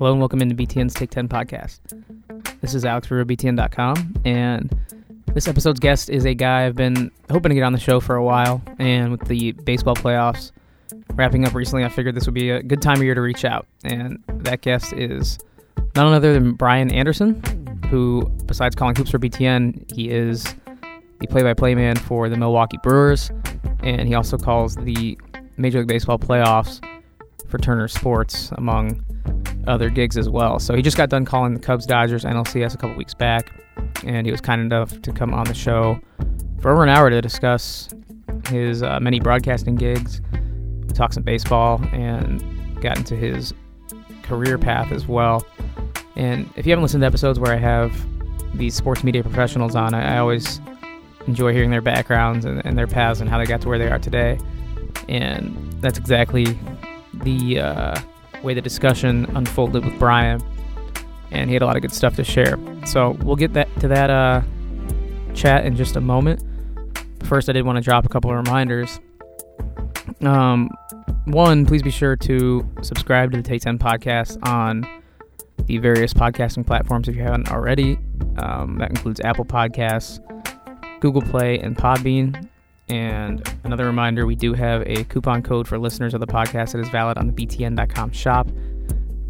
Hello and welcome into BTN's Take 10 podcast. This is Alex from BTN.com, and this episode's guest is a guy I've been hoping to get on the show for a while. And with the baseball playoffs wrapping up recently, I figured this would be a good time of year to reach out. And that guest is none other than Brian Anderson, who, besides calling hoops for BTN, he is the play by play man for the Milwaukee Brewers, and he also calls the Major League Baseball playoffs for Turner Sports, among other gigs as well. So he just got done calling the Cubs Dodgers NLCS a couple weeks back, and he was kind enough to come on the show for over an hour to discuss his uh, many broadcasting gigs, talk some baseball, and got into his career path as well. And if you haven't listened to episodes where I have these sports media professionals on, I, I always enjoy hearing their backgrounds and, and, their paths and how they got to where they are today. And that's exactly the uh, way the discussion unfolded with Brian, and he had a lot of good stuff to share. So we'll get that to that uh, chat in just a moment. First, I did want to drop a couple of reminders. Um, one, please be sure to subscribe to the Take 10 podcast on the various podcasting platforms if you haven't already. Um, that includes Apple Podcasts, Google Play, and Podbean. And another reminder we do have a coupon code for listeners of the podcast that is valid on the btn.com shop.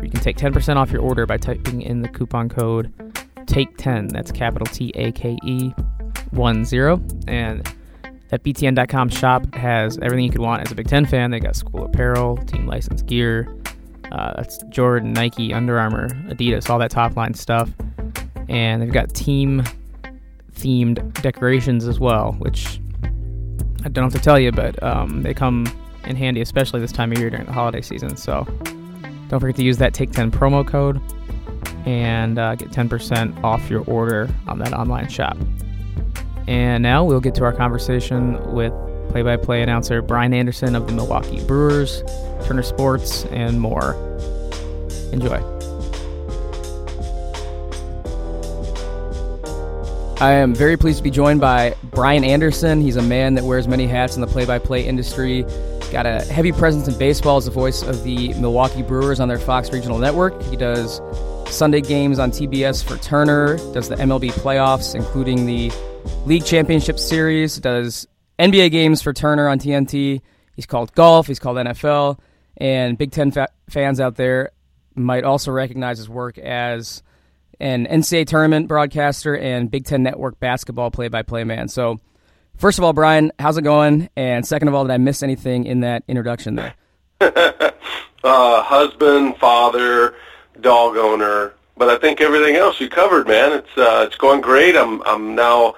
You can take 10% off your order by typing in the coupon code TAKE10. That's capital T A K E 1 0. And that btn.com shop has everything you could want as a Big Ten fan. They got school apparel, team license gear. Uh, that's Jordan, Nike, Under Armour, Adidas, all that top line stuff. And they've got team themed decorations as well, which I don't have to tell you, but um, they come in handy, especially this time of year during the holiday season. So don't forget to use that Take 10 promo code and uh, get 10% off your order on that online shop. And now we'll get to our conversation with play by play announcer Brian Anderson of the Milwaukee Brewers, Turner Sports, and more. Enjoy. I am very pleased to be joined by Brian Anderson. He's a man that wears many hats in the play by play industry. Got a heavy presence in baseball as the voice of the Milwaukee Brewers on their Fox Regional Network. He does Sunday games on TBS for Turner, does the MLB playoffs, including the League Championship Series, does NBA games for Turner on TNT. He's called golf, he's called NFL, and Big Ten fa- fans out there might also recognize his work as an NCAA tournament broadcaster and Big Ten Network basketball play-by-play man. So, first of all, Brian, how's it going? And second of all, did I miss anything in that introduction there? uh, husband, father, dog owner, but I think everything else you covered, man. It's uh, it's going great. I'm I'm now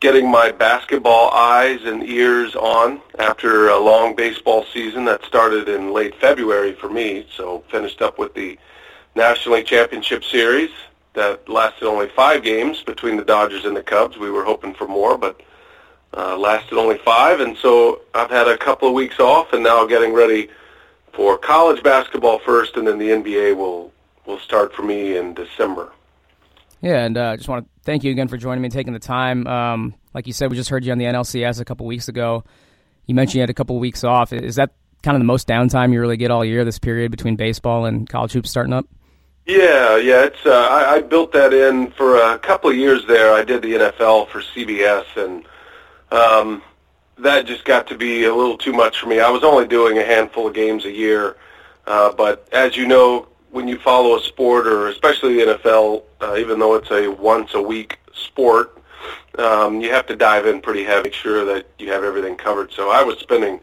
getting my basketball eyes and ears on after a long baseball season that started in late February for me. So finished up with the National League Championship Series that lasted only five games between the Dodgers and the Cubs. We were hoping for more, but uh, lasted only five. And so I've had a couple of weeks off, and now getting ready for college basketball first, and then the NBA will will start for me in December. Yeah, and I uh, just want to thank you again for joining me and taking the time. Um, like you said, we just heard you on the NLCS a couple weeks ago. You mentioned you had a couple of weeks off. Is that kind of the most downtime you really get all year, this period between baseball and college hoops starting up? Yeah, yeah. It's uh, I, I built that in for a couple of years there. I did the NFL for CBS, and um, that just got to be a little too much for me. I was only doing a handful of games a year, uh, but as you know, when you follow a sport, or especially the NFL, uh, even though it's a once a week sport, um, you have to dive in pretty heavy, make sure that you have everything covered. So I was spending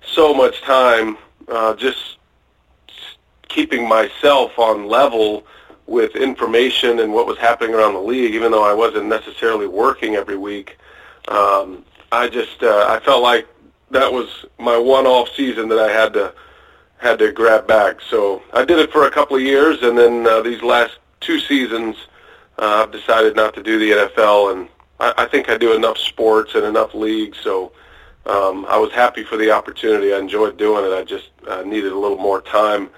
so much time uh, just keeping myself on level with information and what was happening around the league, even though I wasn't necessarily working every week. Um, I just uh, I felt like that was my one off season that I had to had to grab back. So I did it for a couple of years, and then uh, these last two seasons, uh, I've decided not to do the NFL, and I, I think I do enough sports and enough leagues. So um, I was happy for the opportunity. I enjoyed doing it. I just uh, needed a little more time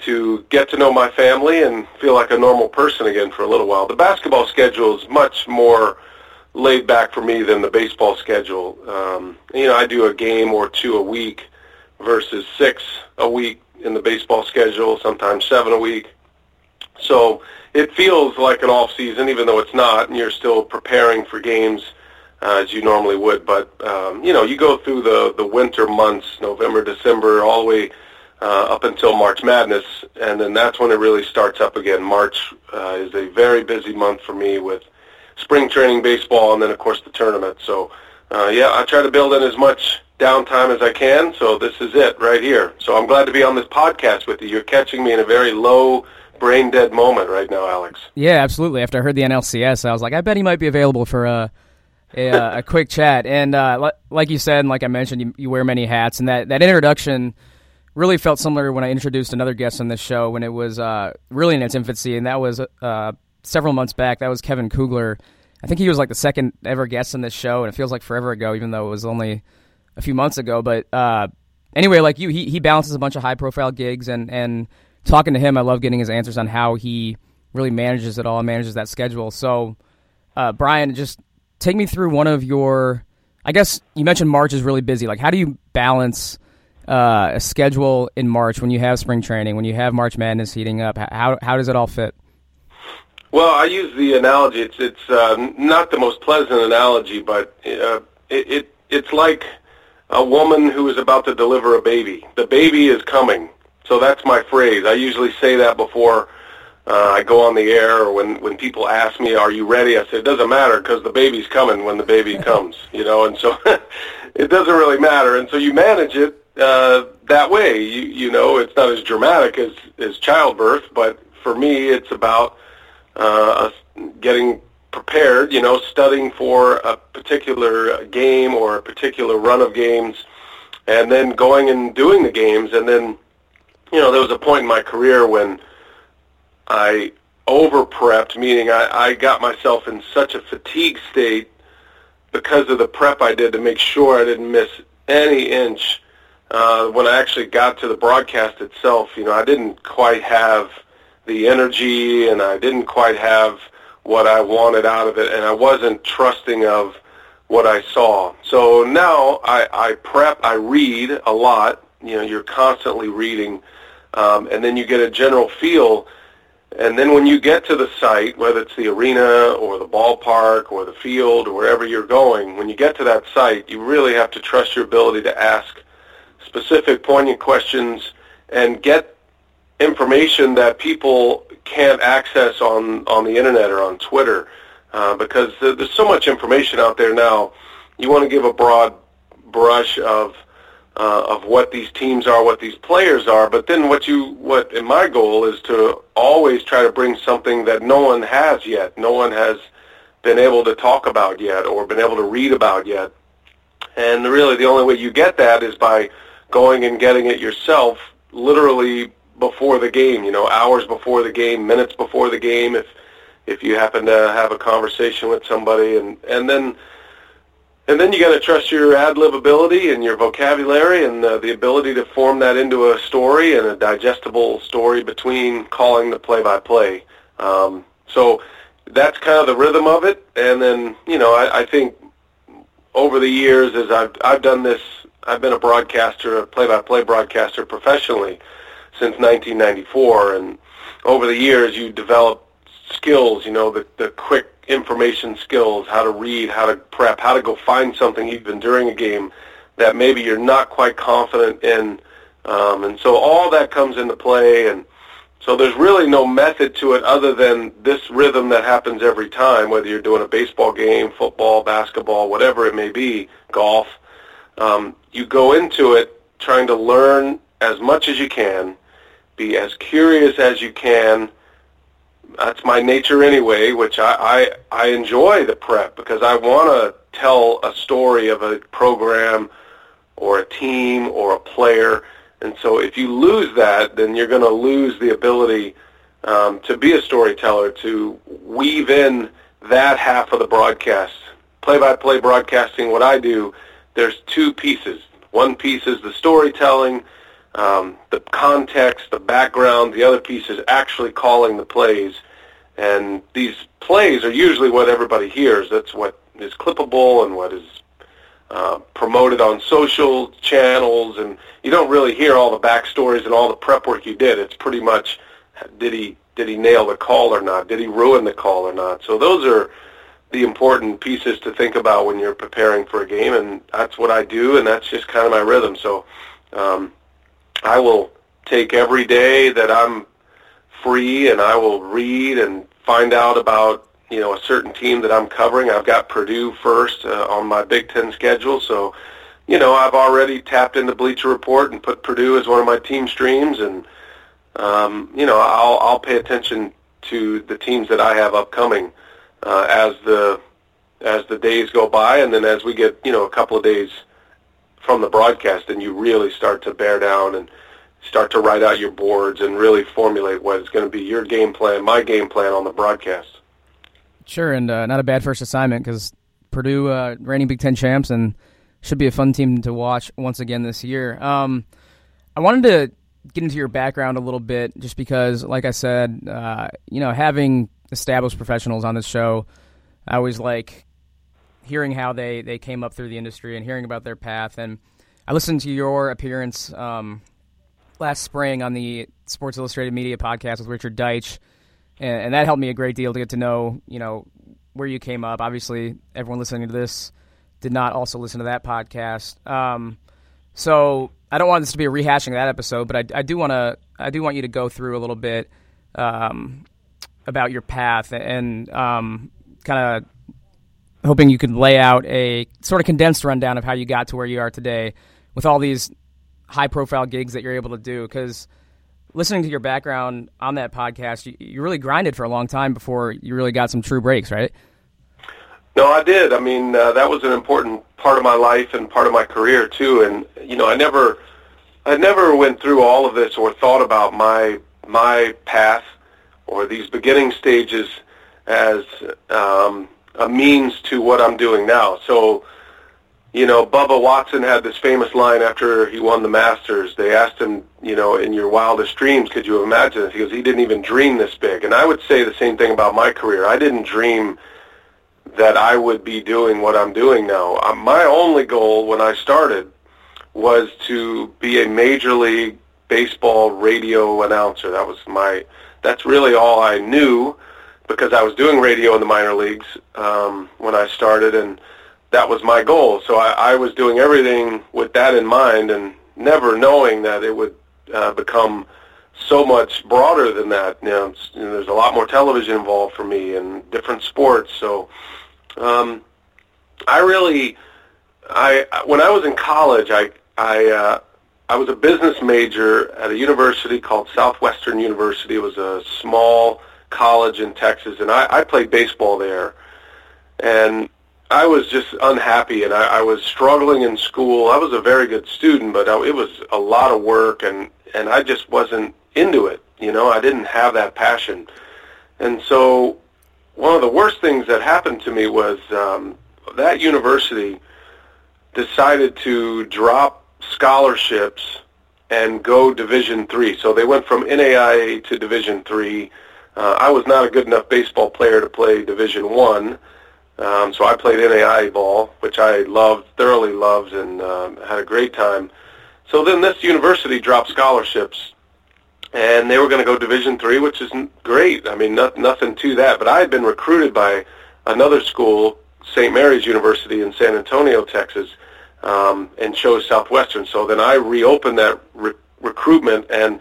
to get to know my family and feel like a normal person again for a little while. The basketball schedule is much more laid back for me than the baseball schedule. Um, you know, I do a game or two a week versus six a week in the baseball schedule, sometimes seven a week. So it feels like an off season, even though it's not, and you're still preparing for games uh, as you normally would. But um, you know, you go through the the winter months, November, December, all the way uh, up until March Madness, and then that's when it really starts up again. March uh, is a very busy month for me with spring training baseball, and then of course the tournament. So uh, yeah, I try to build in as much downtime as I can. So this is it right here. So I'm glad to be on this podcast with you. You're catching me in a very low brain dead moment right now, Alex. Yeah, absolutely. After I heard the NLCS, I was like, I bet he might be available for a a, uh, a quick chat. And uh, like you said, and like I mentioned, you, you wear many hats, and that that introduction really felt similar when I introduced another guest on this show when it was uh, really in its infancy, and that was uh, several months back. That was Kevin Kugler. I think he was like the second ever guest on this show, and it feels like forever ago, even though it was only a few months ago. But uh, anyway, like you, he, he balances a bunch of high profile gigs, and, and talking to him, I love getting his answers on how he really manages it all manages that schedule. So, uh, Brian, just take me through one of your. I guess you mentioned March is really busy. Like, how do you balance uh, a schedule in March when you have spring training, when you have March Madness heating up? How how does it all fit? Well, I use the analogy. It's it's uh, not the most pleasant analogy, but uh, it, it it's like a woman who is about to deliver a baby. The baby is coming. So that's my phrase. I usually say that before uh, I go on the air or when, when people ask me, are you ready? I say, it doesn't matter because the baby's coming when the baby comes, you know, and so it doesn't really matter. And so you manage it uh, that way. You, you know, it's not as dramatic as, as childbirth, but for me, it's about uh, getting prepared, you know, studying for a particular game or a particular run of games, and then going and doing the games. And then, you know, there was a point in my career when I over prepped, meaning I, I got myself in such a fatigue state because of the prep I did to make sure I didn't miss any inch. Uh, when I actually got to the broadcast itself, you know, I didn't quite have the energy and I didn't quite have what I wanted out of it, and I wasn't trusting of what I saw. So now I, I prep, I read a lot. You know, you're constantly reading, um, and then you get a general feel. And then when you get to the site, whether it's the arena or the ballpark or the field or wherever you're going, when you get to that site, you really have to trust your ability to ask specific, poignant questions and get information that people can't access on on the internet or on Twitter uh, because there's so much information out there now. You want to give a broad brush of uh, of what these teams are, what these players are, but then what you what my goal is to always try to bring something that no one has yet, no one has been able to talk about yet or been able to read about yet. And really the only way you get that is by going and getting it yourself, literally before the game, you know, hours before the game, minutes before the game, if if you happen to have a conversation with somebody, and and then and then you got to trust your ad lib ability and your vocabulary and uh, the ability to form that into a story and a digestible story between calling the play by play. So that's kind of the rhythm of it, and then you know I, I think over the years as I've I've done this, I've been a broadcaster, a play by play broadcaster professionally since 1994, and over the years you develop skills, you know, the, the quick information skills, how to read, how to prep, how to go find something even during a game that maybe you're not quite confident in. Um, and so all that comes into play, and so there's really no method to it other than this rhythm that happens every time, whether you're doing a baseball game, football, basketball, whatever it may be, golf. Um, you go into it trying to learn as much as you can be as curious as you can. That's my nature anyway, which I, I, I enjoy the prep because I want to tell a story of a program or a team or a player. And so if you lose that, then you're going to lose the ability um, to be a storyteller, to weave in that half of the broadcast. Play-by-play broadcasting, what I do, there's two pieces. One piece is the storytelling, um, the context, the background. The other piece is actually calling the plays. And these plays are usually what everybody hears. That's what is clippable and what is uh, promoted on social channels. And you don't really hear all the backstories and all the prep work you did. It's pretty much did he did he nail the call or not? Did he ruin the call or not? So those are the important pieces to think about when you're preparing for a game, and that's what I do, and that's just kind of my rhythm. So um, I will take every day that I'm free, and I will read and find out about you know a certain team that I'm covering. I've got Purdue first uh, on my Big Ten schedule, so you know I've already tapped into Bleacher Report and put Purdue as one of my team streams, and um, you know I'll I'll pay attention to the teams that I have upcoming uh, as the as the days go by, and then as we get you know a couple of days from the broadcast, and you really start to bear down and start to write out your boards and really formulate what is going to be your game plan, my game plan on the broadcast. Sure, and uh, not a bad first assignment because Purdue, uh, reigning Big Ten champs, and should be a fun team to watch once again this year. Um, I wanted to get into your background a little bit, just because, like I said, uh, you know, having established professionals on this show. I always like hearing how they, they came up through the industry and hearing about their path. And I listened to your appearance um, last spring on the Sports Illustrated Media podcast with Richard Deitsch, and, and, that helped me a great deal to get to know you know where you came up. Obviously, everyone listening to this did not also listen to that podcast. Um, so I don't want this to be a rehashing of that episode, but I, I do want to I do want you to go through a little bit um, about your path and um, kind of hoping you could lay out a sort of condensed rundown of how you got to where you are today with all these high profile gigs that you're able to do. Because listening to your background on that podcast you, you, really grinded for a long time before you really got some true breaks right? No i did. I mean uh, that was an important part of my life and part of my career too. And you know i never i never went through all of this or thought about my my path or these beginning stages as um, a means to what I'm doing now. So, you know, Bubba Watson had this famous line after he won the Masters. They asked him, you know, in your wildest dreams, could you imagine this? He goes, he didn't even dream this big. And I would say the same thing about my career. I didn't dream that I would be doing what I'm doing now. Um, my only goal when I started was to be a major league baseball radio announcer. That was my that's really all I knew because I was doing radio in the minor leagues um, when I started, and that was my goal. So I, I was doing everything with that in mind, and never knowing that it would uh, become so much broader than that. You know, you know, there's a lot more television involved for me and different sports. So um, I really, I when I was in college, I I uh, I was a business major at a university called Southwestern University. It was a small college in Texas, and I, I played baseball there. And I was just unhappy, and I, I was struggling in school. I was a very good student, but I, it was a lot of work, and and I just wasn't into it. You know, I didn't have that passion, and so one of the worst things that happened to me was um, that university decided to drop scholarships and go Division three. So they went from NAIA to Division three. Uh, I was not a good enough baseball player to play Division one, um, so I played NAIA ball, which I loved, thoroughly loved, and um, had a great time. So then this university dropped scholarships, and they were going to go Division three, which is great. I mean, not, nothing to that. But I had been recruited by another school, St. Mary's University in San Antonio, Texas, um, and chose Southwestern. So then I reopened that re- recruitment and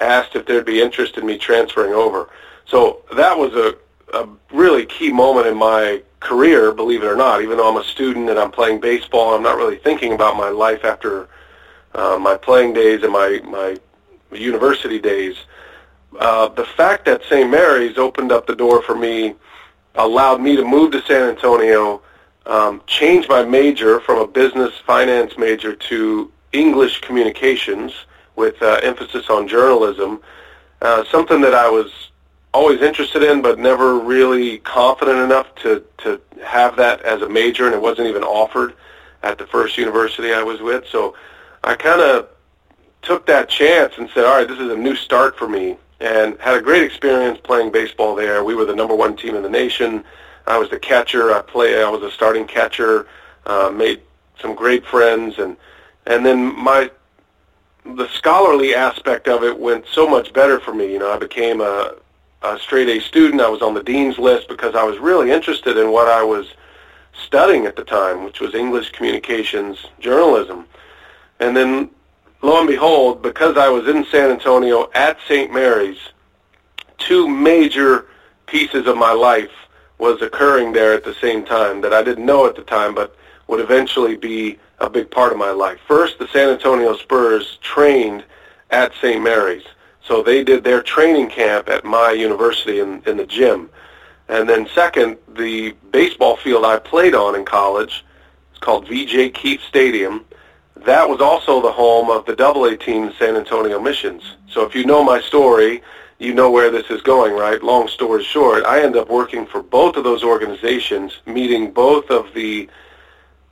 asked if there'd be interest in me transferring over. So that was a, a really key moment in my career, believe it or not. Even though I'm a student and I'm playing baseball, I'm not really thinking about my life after uh, my playing days and my my university days. Uh, the fact that St. Mary's opened up the door for me allowed me to move to San Antonio um, changed my major from a business finance major to English communications with uh, emphasis on journalism, uh, something that I was always interested in but never really confident enough to, to have that as a major, and it wasn't even offered at the first university I was with. So I kind of took that chance and said, all right, this is a new start for me, and had a great experience playing baseball there. We were the number one team in the nation. I was the catcher. I play. I was a starting catcher. Uh, made some great friends, and and then my the scholarly aspect of it went so much better for me. You know, I became a, a straight A student. I was on the dean's list because I was really interested in what I was studying at the time, which was English communications journalism. And then, lo and behold, because I was in San Antonio at St. Mary's, two major pieces of my life was occurring there at the same time that I didn't know at the time, but would eventually be a big part of my life. First, the San Antonio Spurs trained at St. Mary's. So they did their training camp at my university in, in the gym. And then second, the baseball field I played on in college, it's called VJ Keefe Stadium. That was also the home of the Double A team, San Antonio Missions. So if you know my story, you know where this is going, right? Long story short, I end up working for both of those organizations, meeting both of the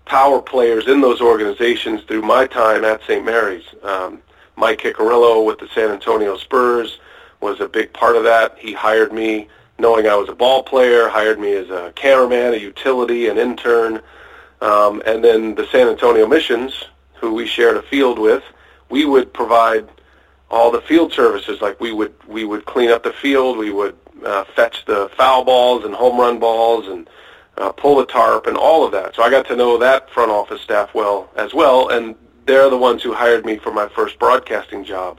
power players in those organizations through my time at St. Mary's. Um, Mike Ciccarello with the San Antonio Spurs was a big part of that. He hired me knowing I was a ball player, hired me as a cameraman, a utility, an intern. Um, and then the San Antonio Missions, who we shared a field with, we would provide all the field services. Like we would we would clean up the field, we would uh, fetch the foul balls and home run balls and uh, pull the tarp and all of that. So I got to know that front office staff well as well, and they're the ones who hired me for my first broadcasting job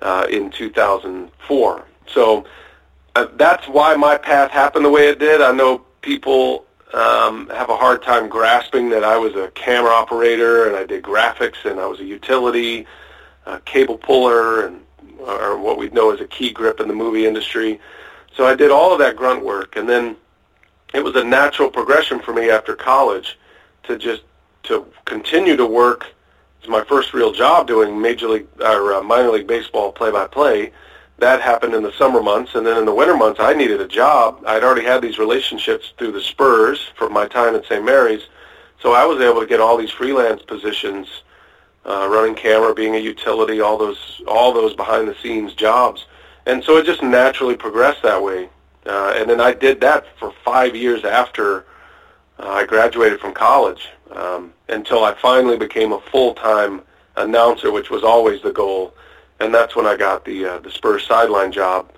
uh, in 2004. So uh, that's why my path happened the way it did. I know people um, have a hard time grasping that I was a camera operator and I did graphics and I was a utility, a cable puller, and or what we know as a key grip in the movie industry. So I did all of that grunt work, and then it was a natural progression for me after college to just to continue to work was my first real job doing major league or uh, minor league baseball play-by-play. That happened in the summer months, and then in the winter months, I needed a job. I'd already had these relationships through the Spurs from my time at St. Mary's, so I was able to get all these freelance positions, uh, running camera, being a utility, all those all those behind-the-scenes jobs, and so it just naturally progressed that way. Uh, and then I did that for five years after uh, I graduated from college um, until I finally became a full-time announcer, which was always the goal. And that's when I got the uh, the Spurs sideline job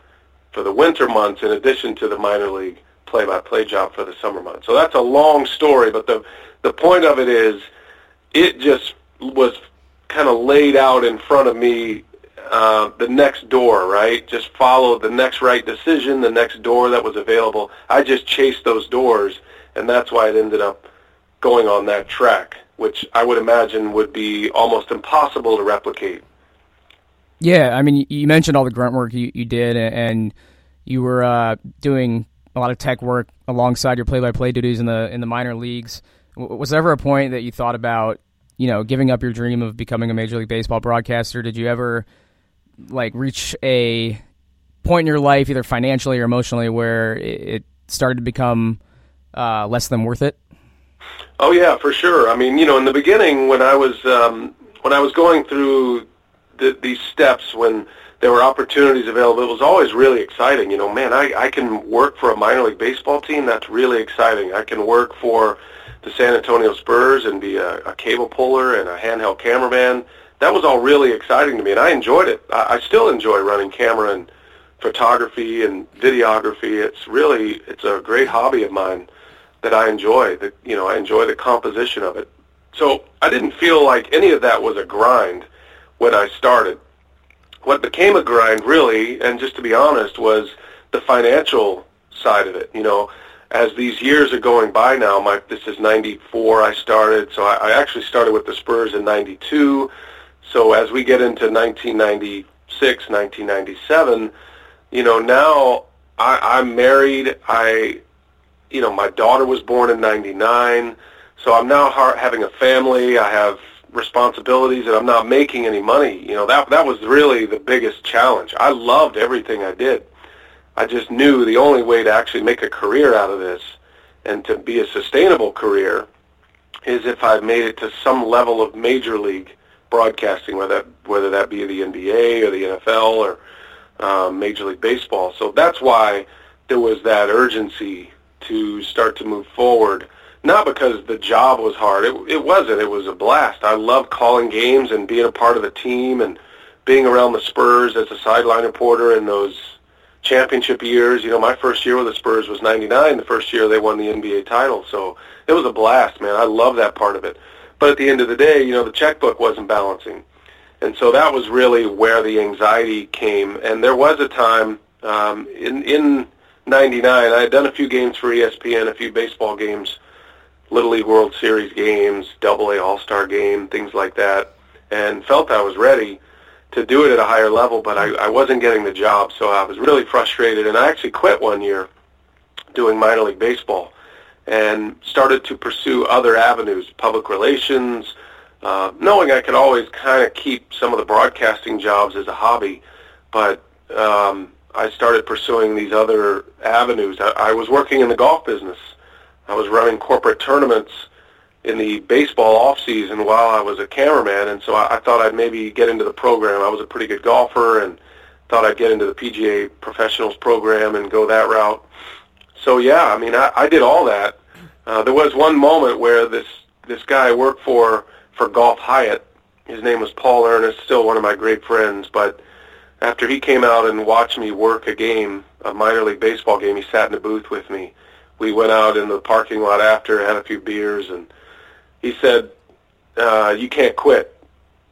for the winter months, in addition to the minor league play-by-play job for the summer months. So that's a long story, but the the point of it is, it just was kind of laid out in front of me uh, the next door, right? Just follow the next right decision, the next door that was available. I just chased those doors, and that's why it ended up going on that track, which I would imagine would be almost impossible to replicate. Yeah, I mean, you mentioned all the grunt work you, you did, and you were uh, doing a lot of tech work alongside your play-by-play duties in the in the minor leagues. Was there ever a point that you thought about, you know, giving up your dream of becoming a major league baseball broadcaster? Did you ever like reach a point in your life, either financially or emotionally, where it started to become uh, less than worth it? Oh yeah, for sure. I mean, you know, in the beginning when I was um, when I was going through the, these steps, when there were opportunities available, it was always really exciting. You know, man, I, I can work for a minor league baseball team. That's really exciting. I can work for the San Antonio Spurs and be a, a cable puller and a handheld cameraman. That was all really exciting to me, and I enjoyed it. I, I still enjoy running camera and photography and videography. It's really it's a great hobby of mine that I enjoy. That you know, I enjoy the composition of it. So I didn't feel like any of that was a grind when I started. What became a grind, really, and just to be honest, was the financial side of it. You know, as these years are going by now, my this is '94. I started, so I, I actually started with the Spurs in '92. So as we get into 1996, 1997, you know, now I, I'm married. I you know, my daughter was born in 99, so I'm now ha- having a family. I have responsibilities and I'm not making any money. You know, that that was really the biggest challenge. I loved everything I did. I just knew the only way to actually make a career out of this and to be a sustainable career is if I made it to some level of major league broadcasting, whether that, whether that be the NBA or the NFL or um, Major League Baseball. So that's why there was that urgency to start to move forward not because the job was hard. It, it wasn't. It was a blast. I loved calling games and being a part of the team and being around the Spurs as a sideline reporter in those championship years. You know, my first year with the Spurs was 99. The first year they won the NBA title. So it was a blast, man. I love that part of it. But at the end of the day, you know, the checkbook wasn't balancing. And so that was really where the anxiety came. And there was a time um, in, in 99, I had done a few games for ESPN, a few baseball games, Little League World Series games, Double A All-Star game, things like that, and felt I was ready to do it at a higher level, but I, I wasn't getting the job, so I was really frustrated, and I actually quit one year doing minor league baseball and started to pursue other avenues, public relations, uh, knowing I could always kind of keep some of the broadcasting jobs as a hobby, but um, I started pursuing these other avenues. I, I was working in the golf business. I was running corporate tournaments in the baseball off season while I was a cameraman, and so I, I thought I'd maybe get into the program. I was a pretty good golfer, and thought I'd get into the PGA Professionals program and go that route. So yeah, I mean, I, I did all that. Uh, there was one moment where this this guy I worked for for Golf Hyatt. His name was Paul Ernest, still one of my great friends. But after he came out and watched me work a game, a minor league baseball game, he sat in a booth with me we went out in the parking lot after, had a few beers, and he said, uh, "You can't quit."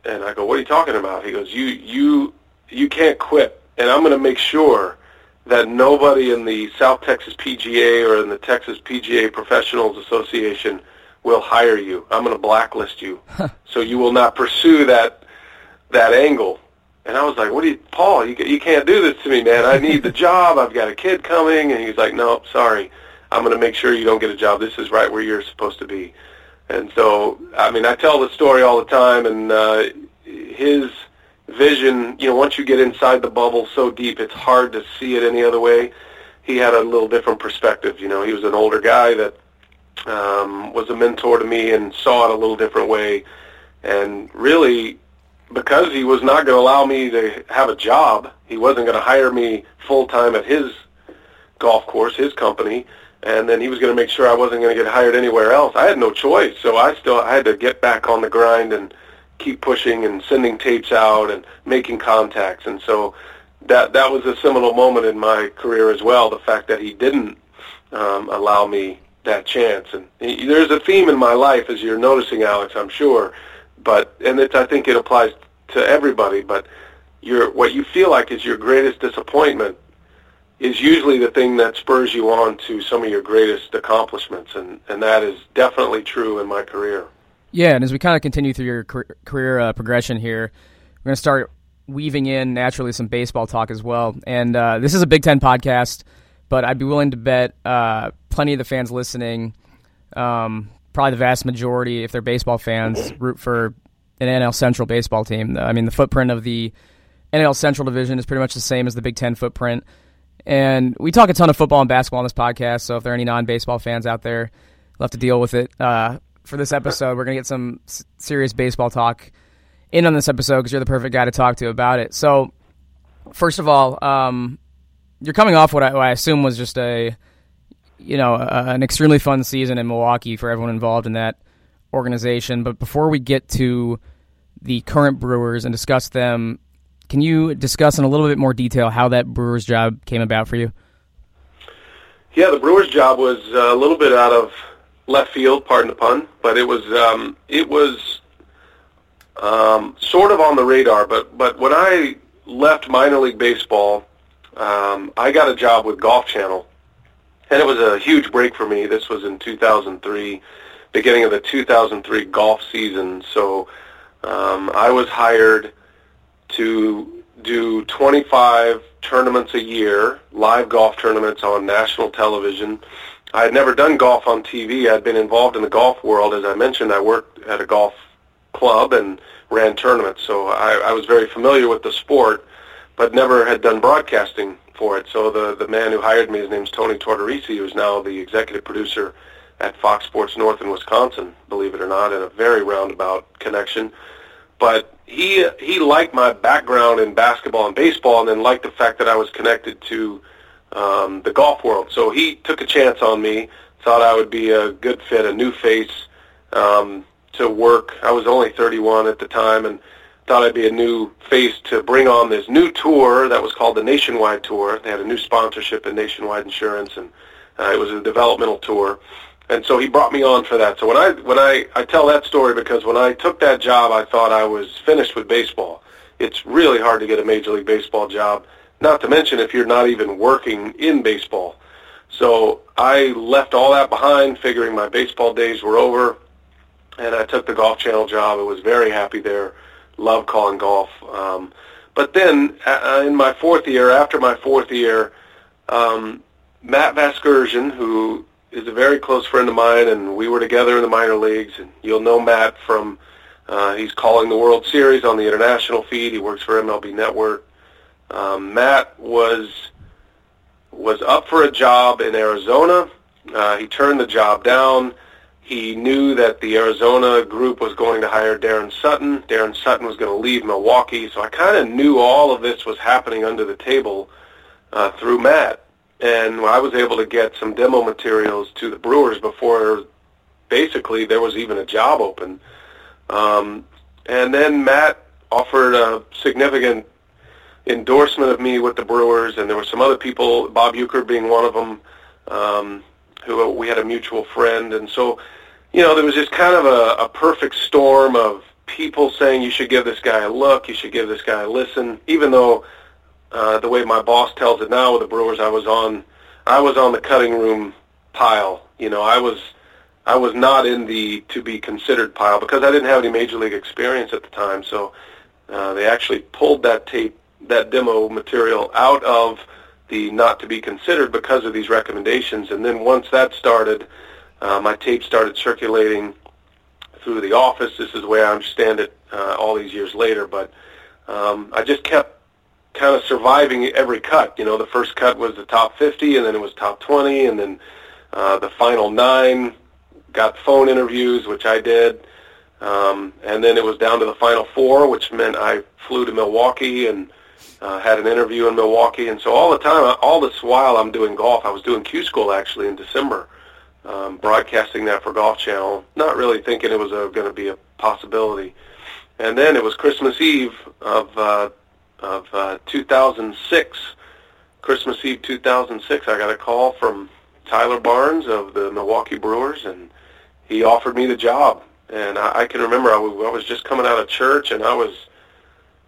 And I go, "What are you talking about?" He goes, "You you you can't quit, and I'm going to make sure that nobody in the South Texas PGA or in the Texas PGA Professionals Association will hire you. I'm going to blacklist you, so you will not pursue that that angle." And I was like, "What do you, Paul? You you can't do this to me, man. I need the job. I've got a kid coming." And he's like, "No, sorry." I'm going to make sure you don't get a job. This is right where you're supposed to be. And so, I mean, I tell the story all the time, and uh, his vision, you know, once you get inside the bubble so deep, it's hard to see it any other way. He had a little different perspective. You know, he was an older guy that um, was a mentor to me and saw it a little different way. And really, because he was not going to allow me to have a job, he wasn't going to hire me full time at his golf course, his company and then he was going to make sure I wasn't going to get hired anywhere else. I had no choice, so I still I had to get back on the grind and keep pushing and sending tapes out and making contacts. And so that that was a seminal moment in my career as well. The fact that he didn't um, allow me that chance. And he, there's a theme in my life, as you're noticing, Alex. I'm sure, but and it's I think it applies to everybody. But your what you feel like is your greatest disappointment is usually the thing that spurs you on to some of your greatest accomplishments, and, and that is definitely true in my career. Yeah, and as we kind of continue through your career uh, progression here, we're going to start weaving in naturally some baseball talk as well. And uh, this is a Big Ten podcast, but I'd be willing to bet uh, plenty of the fans listening, um, probably the vast majority, if they're baseball fans, root for an NL Central baseball team. I mean, the footprint of the NL Central division is pretty much the same as the Big Ten footprint. And we talk a ton of football and basketball on this podcast, so if there are any non baseball fans out there, we'll have to deal with it. Uh, for this episode, we're going to get some serious baseball talk in on this episode because you're the perfect guy to talk to about it. So, first of all, um, you're coming off what I, what I, assume was just a, you know, a, an extremely fun season in Milwaukee for everyone involved in that organization. But before we get to the current Brewers and discuss them can you discuss in a little bit more detail how that Brewers job came about for you? Yeah, the Brewers job was a little bit out of left field, pardon the pun, but it was um, it was um, sort of on the radar. But but when I left minor league baseball, um, I got a job with Golf Channel, and it was a huge break for me. This was in 2003, beginning of the 2003 golf season. So um, I was hired to do 25 tournaments a year, live golf tournaments on national television. I had never done golf on TV. I'd been involved in the golf world. As I mentioned, I worked at a golf club and ran tournaments, so I, I was very familiar with the sport, but never had done broadcasting for it. So the, the man who hired me, his name's Tony Tortorisi, who's now the executive producer at Fox Sports North in Wisconsin, believe it or not, in a very roundabout connection. But he he liked my background in basketball and baseball, and then liked the fact that I was connected to um, the golf world. So he took a chance on me, thought I would be a good fit, a new face um, to work. I was only 31 at the time, and thought I'd be a new face to bring on this new tour that was called the Nationwide Tour. They had a new sponsorship in Nationwide Insurance, and uh, it was a developmental tour. And so he brought me on for that. So when I when I I tell that story because when I took that job, I thought I was finished with baseball. It's really hard to get a major league baseball job. Not to mention if you're not even working in baseball. So I left all that behind, figuring my baseball days were over, and I took the Golf Channel job. I was very happy there love calling golf. Um, but then uh, in my fourth year, after my fourth year, um, Matt Vasgersian, who is a very close friend of mine, and we were together in the minor leagues. And you'll know Matt from uh, he's calling the World Series on the international feed. He works for MLB Network. Um, Matt was was up for a job in Arizona. Uh, he turned the job down. He knew that the Arizona group was going to hire Daron Sutton. Daron Sutton was going to leave Milwaukee. So I kind of knew all of this was happening under the table uh, through Matt. And I was able to get some demo materials to the Brewers before basically there was even a job open. Um, and then Matt offered a significant endorsement of me with the Brewers, and there were some other people, Bob Uecker being one of them. Um, who we had a mutual friend, and so you know there was just kind of a, a perfect storm of people saying you should give this guy a look, you should give this guy a listen, even though uh, the way my boss tells it now with the Brewers, I was on I was on the cutting room pile. You know, I was I was not in the to be considered pile because I didn't have any major league experience at the time. So uh, they actually pulled that tape, that demo material out of the not to be considered because of these recommendations. And then once that started, uh, my tape started circulating through the office. This is the way I understand it uh, all these years later. But um, I just kept kind of surviving every cut. You know, the first cut was the top 50, and then it was top 20, and then uh, the final nine got phone interviews, which I did. Um, and then it was down to the final four, which meant I flew to Milwaukee and uh, had an interview in Milwaukee, and so all the time, all this while I'm doing golf, I was doing Q School actually in December, um, broadcasting that for Golf Channel, not really thinking it was going to be a possibility. And then it was Christmas Eve of uh, of uh, 2006. Christmas Eve 2006, I got a call from Tyler Barnes of the Milwaukee Brewers, and he offered me the job. And I, I can remember I was, I was just coming out of church, and I was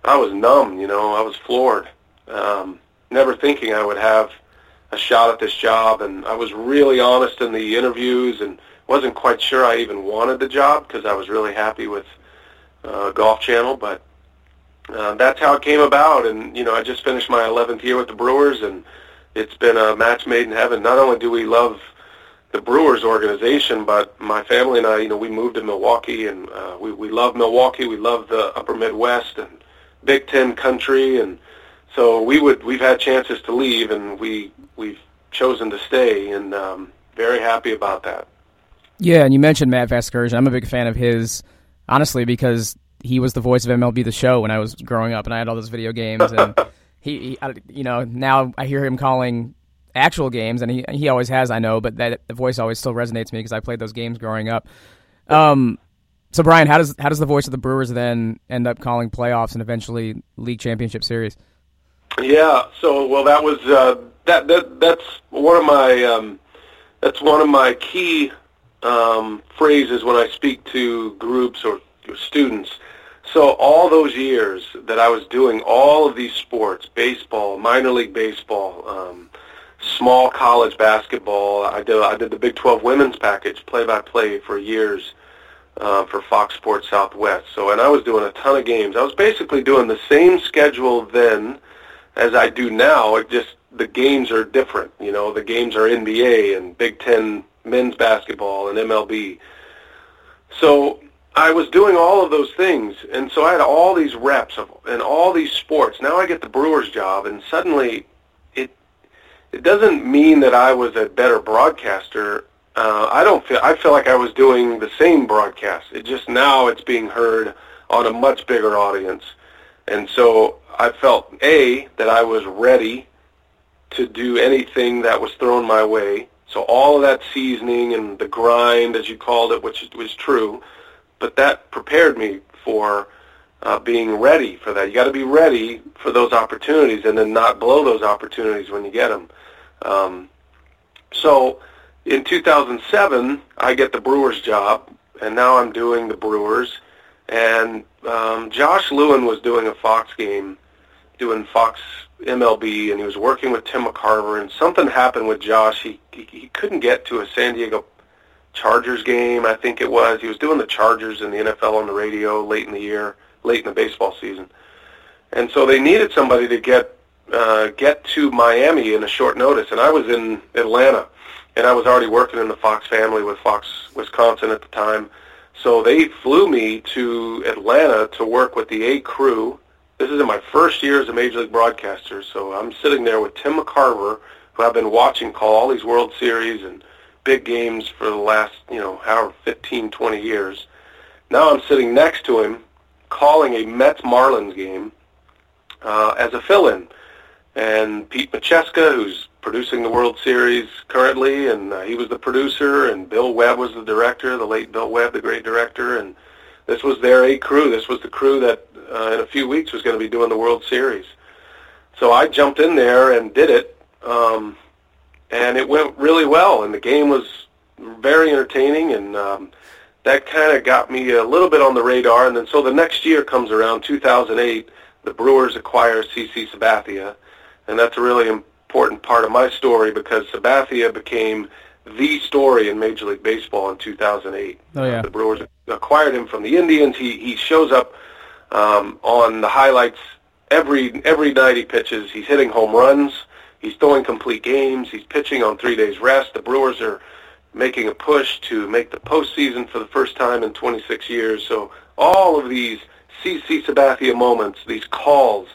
I was numb, you know, I was floored. Um, never thinking I would have a shot at this job, and I was really honest in the interviews, and wasn't quite sure I even wanted the job because I was really happy with uh, Golf Channel, but uh, that's how it came about. And you know, I just finished my 11th year with the Brewers, and it's been a match made in heaven. Not only do we love the Brewers organization, but my family and I, you know, we moved to Milwaukee, and uh, we we love Milwaukee. We love the Upper Midwest, and Big Ten country, and so we would we've had chances to leave, and we we've chosen to stay, and um, very happy about that. Yeah, and you mentioned Matt Vasgersian. I'm a big fan of his, honestly, because he was the voice of MLB The Show when I was growing up, and I had all those video games, and he, he you know, now I hear him calling actual games, and he he always has, I know, but that the voice always still resonates me because I played those games growing up. Um, so Brian, how does how does the voice of the Brewers then end up calling playoffs and eventually league championship series? Yeah, so well that was uh, that that that's one of my um, that's one of my key um, phrases when I speak to groups or students. So all those years that I was doing all of these sports, baseball, minor league baseball, um, small college basketball, I did I did the Big 12 women's package play by play for years uh, for Fox Sports Southwest. So, and I was doing a ton of games. I was basically doing the same schedule then as I do now. It just the games are different. You know, the games are NBA and Big Ten men's basketball and MLB. So I was doing all of those things, and so I had all these reps of and all these sports. Now I get the Brewers job, and suddenly it it doesn't mean that I was a better broadcaster uh, I don't feel I feel like I was doing the same broadcast. It just now it's being heard on a much bigger audience, and so I felt a that I was ready to do anything that was thrown my way. So all of that seasoning and the grind, as you called it, which was true, but that prepared me for uh, being ready for that. You got to be ready for those opportunities, and then not blow those opportunities when you get them. Um, so in 2007, I get the Brewers job, and now I'm doing the Brewers. And um, Josh Lewin was doing a Fox game, doing Fox MLB, and he was working with Tim McCarver. And something happened with Josh. He he, he couldn't get to a San Diego Chargers game, I think it was. He was doing the Chargers in the NFL on the radio late in the year, late in the baseball season. And so they needed somebody to get uh, get to Miami in a short notice, and I was in Atlanta and I was already working in the Fox family with Fox Wisconsin at the time. So they flew me to Atlanta to work with the A crew. This is in my first year as a major league broadcaster. So I'm sitting there with Tim McCarver, who I've been watching call all these World Series and big games for the last, you know, however 15, 20 years. Now I'm sitting next to him calling a Mets Marlins game uh, as a fill-in. And Pete Macheska, who's producing the World Series currently, and uh, he was the producer, and Bill Webb was the director, the late Bill Webb, the great director, and this was their A crew. This was the crew that uh, in a few weeks was going to be doing the World Series. So I jumped in there and did it, um, and it went really well, and the game was very entertaining, and um, that kind of got me a little bit on the radar. And then so the next year comes around, 2008, the Brewers acquire CC Sabathia, and that's a really important part of my story because Sabathia became the story in Major League Baseball in 2008. Oh yeah. The Brewers acquired him from the Indians. He he shows up um, on the highlights every every night he pitches. He's hitting home runs. He's throwing complete games. He's pitching on three days rest. The Brewers are making a push to make the postseason for the first time in 26 years. So all of these CC Sabathia moments, these calls,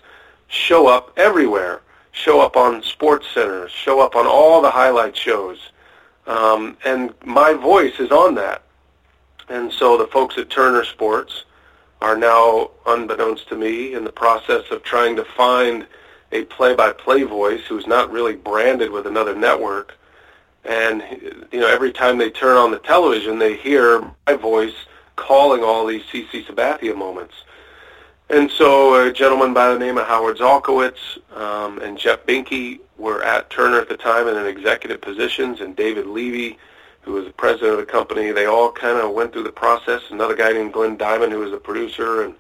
show up everywhere show up on Sports Center, show up on all the highlight shows. Um, and my voice is on that. And so the folks at Turner Sports are now, unbeknownst to me, in the process of trying to find a play-by-play voice who's not really branded with another network. And, you know, every time they turn on the television, they hear my voice calling all these CC Sabathia moments. And so a gentleman by the name of Howard Zalkowitz um, and Jeff Behnke were at Turner at the time in executive positions, and David Levy, who was the president of the company, they all kind of went through the process. Another guy named Glenn Diamond, who was the producer, and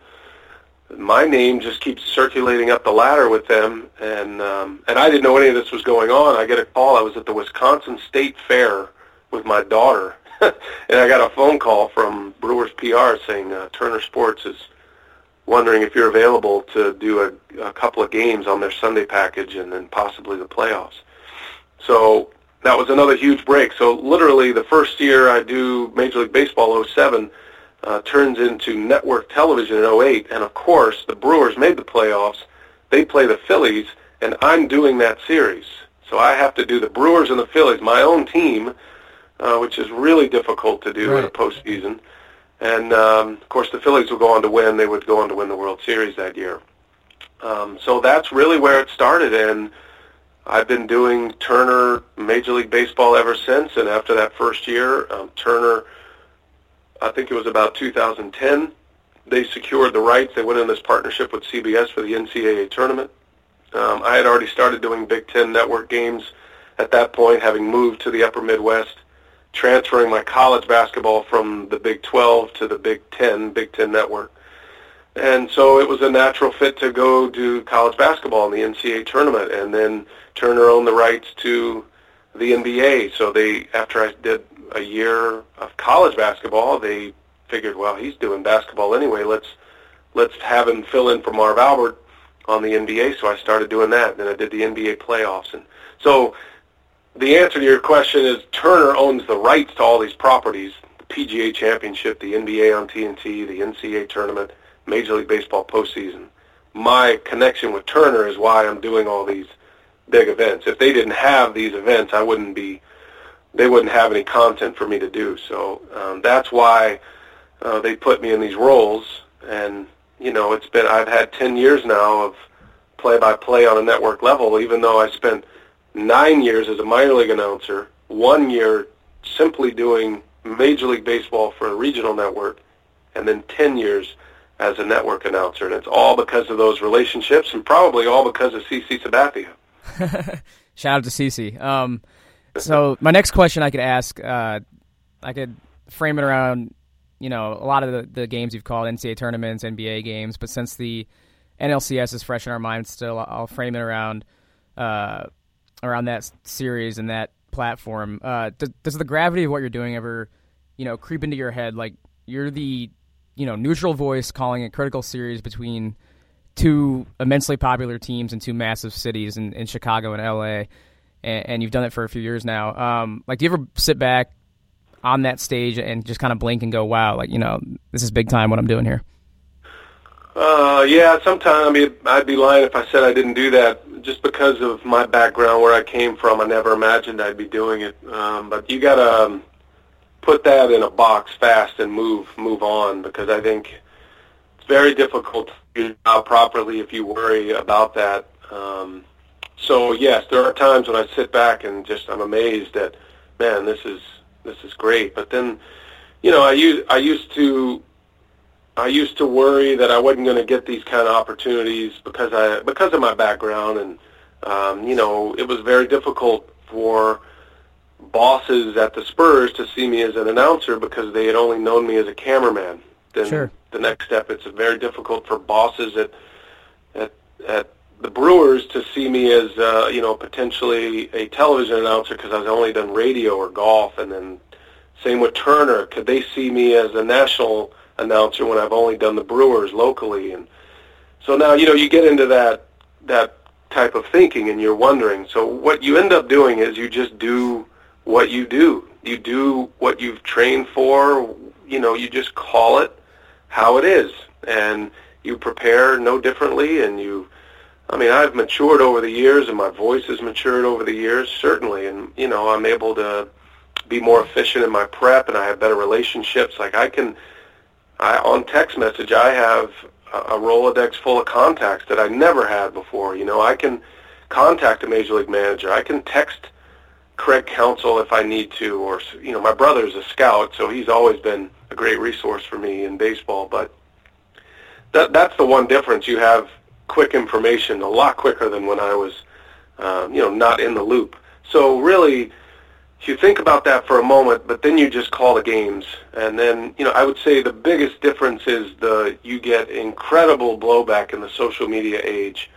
my name just keeps circulating up the ladder with them. And um, and I didn't know any of this was going on. I get a call. I was at the Wisconsin State Fair with my daughter, and I got a phone call from Brewers PR saying uh, Turner Sports is wondering if you're available to do a, a couple of games on their Sunday package and then possibly the playoffs. So that was another huge break. So literally the first year I do Major League Baseball 07 uh, turns into network television in 08. And of course, the Brewers made the playoffs. They play the Phillies, and I'm doing that series. So I have to do the Brewers and the Phillies, my own team, uh, which is really difficult to do right. in a postseason. And um, of course, the Phillies would go on to win. They would go on to win the World Series that year. Um, so that's really where it started, and I've been doing Turner Major League Baseball ever since. And after that first year, um, Turner, I think it was about 2010, they secured the rights. They went in this partnership with CBS for the NCAA tournament. Um, I had already started doing Big Ten network games at that point, having moved to the Upper Midwest transferring my college basketball from the Big 12 to the Big 10, Big 10 network. And so it was a natural fit to go do college basketball in the NCAA tournament. And then Turner owned the rights to the NBA. So they, after I did a year of college basketball, they figured, well, he's doing basketball anyway. Let's let's have him fill in for Marv Albert on the NBA. So I started doing that. Then I did the NBA playoffs. And so the answer to your question is Turner owns the rights to all these properties, the PGA Championship, the NBA on TNT, the NCAA tournament, Major League Baseball postseason. My connection with Turner is why I'm doing all these big events. If they didn't have these events, I wouldn't be, they wouldn't have any content for me to do. So um, that's why uh, they put me in these roles. And, you know, it's been, I've had 10 years now of play-by-play on a network level, even though I spent – nine years as a minor league announcer one year simply doing Major League Baseball for a regional network, and then 10 years as a network announcer. And it's all because of those relationships and probably all because of CC Sabathia. Shout out to CC. Um, so my next question I could ask, uh, I could frame it around, you know, a lot of the, the games you've called NCAA tournaments, NBA games, but since the NLCS is fresh in our minds still, I'll frame it around uh, around that series and that platform. Uh, does, does the gravity of what you're doing ever, you know, creep into your head? Like you're the, you know, neutral voice calling a critical series between two immensely popular teams in two massive cities in, in Chicago and LA, and, and, you've done it for a few years now. Um, like, do you ever sit back on that stage and just kind of blink and go, "Wow, like you know, this is big time what I'm doing here"? Uh, yeah, sometimes I mean, I'd be lying if I said I didn't do that. Just because of my background, where I came from, I never imagined I'd be doing it. Um, but you gotta um, put that in a box fast and move move on because I think it's very difficult to do properly if you worry about that. Um, so yes, there are times when I sit back and just I'm amazed that man, this is this is great. But then, you know, I used I used to I used to worry that I wasn't going to get these kind of opportunities because I because of my background and um, you know it was very difficult for bosses at the Spurs to see me as an announcer because they had only known me as a cameraman. Then sure. the next step, it's very difficult for bosses at at at the Brewers to see me as uh, you know potentially a television announcer because I've only done radio or golf, and then same with Turner. Could they see me as a national announcer when I've only done the Brewers locally? And so now you know you get into that that type of thinking, and you're wondering. So what you end up doing is you just do what you do. You do what you've trained for. You know, you just call it how it is, and you prepare no differently, and you. I mean, I've matured over the years, and my voice has matured over the years, certainly, and you know, I'm able to be more efficient in my prep, and I have better relationships. Like I can, I on text message, I have a Rolodex full of contacts that I never had before. You know, I can contact a major league manager. I can text Craig Counsell if I need to, or you know, my brother's a scout, so he's always been a great resource for me in baseball. But that that's the one difference. You have quick information a lot quicker than when I was, um, you know, not in the loop. So really, you think about that for a moment, but then you just call the games, and then you know, I would say the biggest difference is the you get incredible blowback in the social media age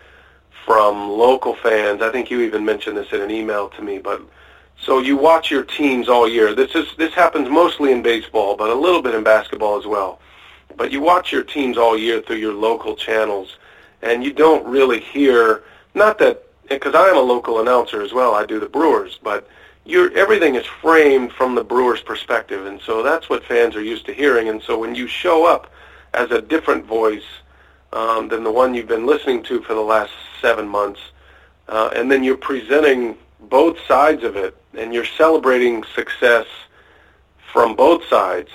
from local fans. I think you even mentioned this in an email to me, but so you watch your teams all year. This is this happens mostly in baseball, but a little bit in basketball as well. But you watch your teams all year through your local channels, and you don't really hear. Not that because I am a local announcer as well. I do the Brewers, but you're, everything is framed from the Brewers' perspective, and so that's what fans are used to hearing. And so when you show up as a different voice um, than the one you've been listening to for the last seven months, uh, and then you're presenting both sides of it, and you're celebrating success from both sides,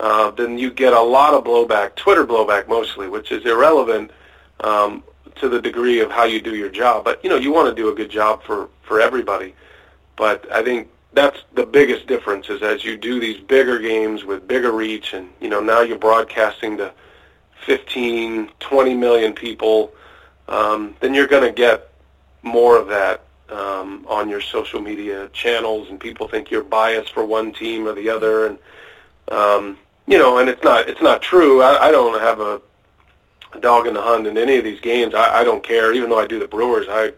uh, then you get a lot of blowback, Twitter blowback mostly, which is irrelevant um, to the degree of how you do your job. But you know, you want to do a good job for for everybody. But I think that's the biggest difference is as you do these bigger games with bigger reach, and you know now you're broadcasting to 15, 20 million people, um, then you're going to get more of that um, on your social media channels, and people think you're biased for one team or the other, and um, you know, and it's not it's not true. I, I don't have a, a dog in the hunt in any of these games. I, I don't care, even though I do the Brewers. I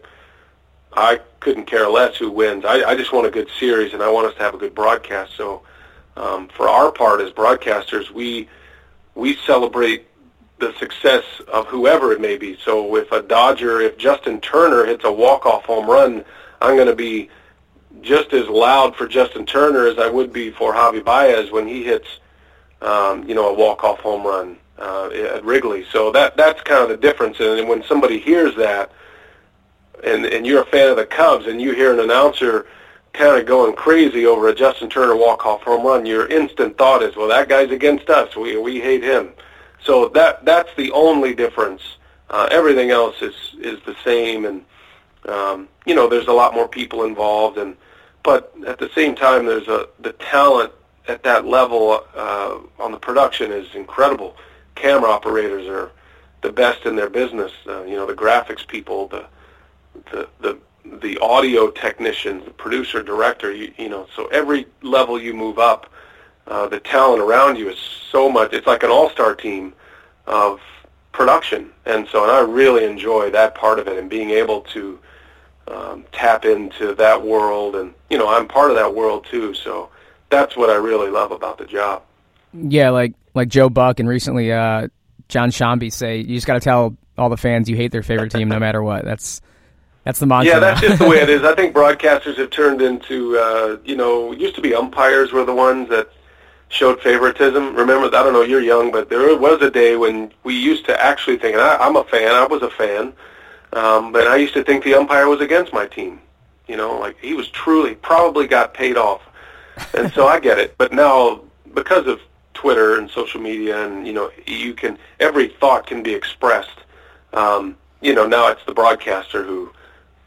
I couldn't care less who wins. I, I just want a good series, and I want us to have a good broadcast. So, um, for our part as broadcasters, we we celebrate the success of whoever it may be. So if a Dodger, if Justin Turner hits a walk-off home run, I'm going to be just as loud for Justin Turner as I would be for Javi Baez when he hits, um, you know, a walk-off home run uh, at Wrigley. So that that's kind of the difference. And when somebody hears that, and and you're a fan of the Cubs, and you hear an announcer kind of going crazy over a Justin Turner walk-off home run, your instant thought is, well, that guy's against us. We we hate him. So that that's the only difference. Uh, everything else is is the same, and um, you know there's a lot more people involved, and but at the same time, there's a the talent at that level uh, on the production is incredible. Camera operators are the best in their business. Uh, you know, the graphics people, the the the the audio technicians, the producer, director. You, you know, so every level you move up, uh, the talent around you is so much. It's like an all-star team of production, and so and I really enjoy that part of it and being able to um, tap into that world, and you know, I'm part of that world too. So that's what I really love about the job. Yeah, like like Joe Buck and recently uh, Jon Sciambi say, you just got to tell all the fans you hate their favorite team no matter what. That's that's the mantra. Yeah, that's just the way it is. I think broadcasters have turned into, uh, you know, used to be umpires were the ones that showed favoritism. Remember, I don't know, you're young, but there was a day when we used to actually think, and I, I'm a fan, I was a fan, um, but I used to think the umpire was against my team. You know, like he was truly, probably got paid off. And so I get it. But now, because of Twitter and social media, and, you know, you can, every thought can be expressed. Um, you know, now it's the broadcaster who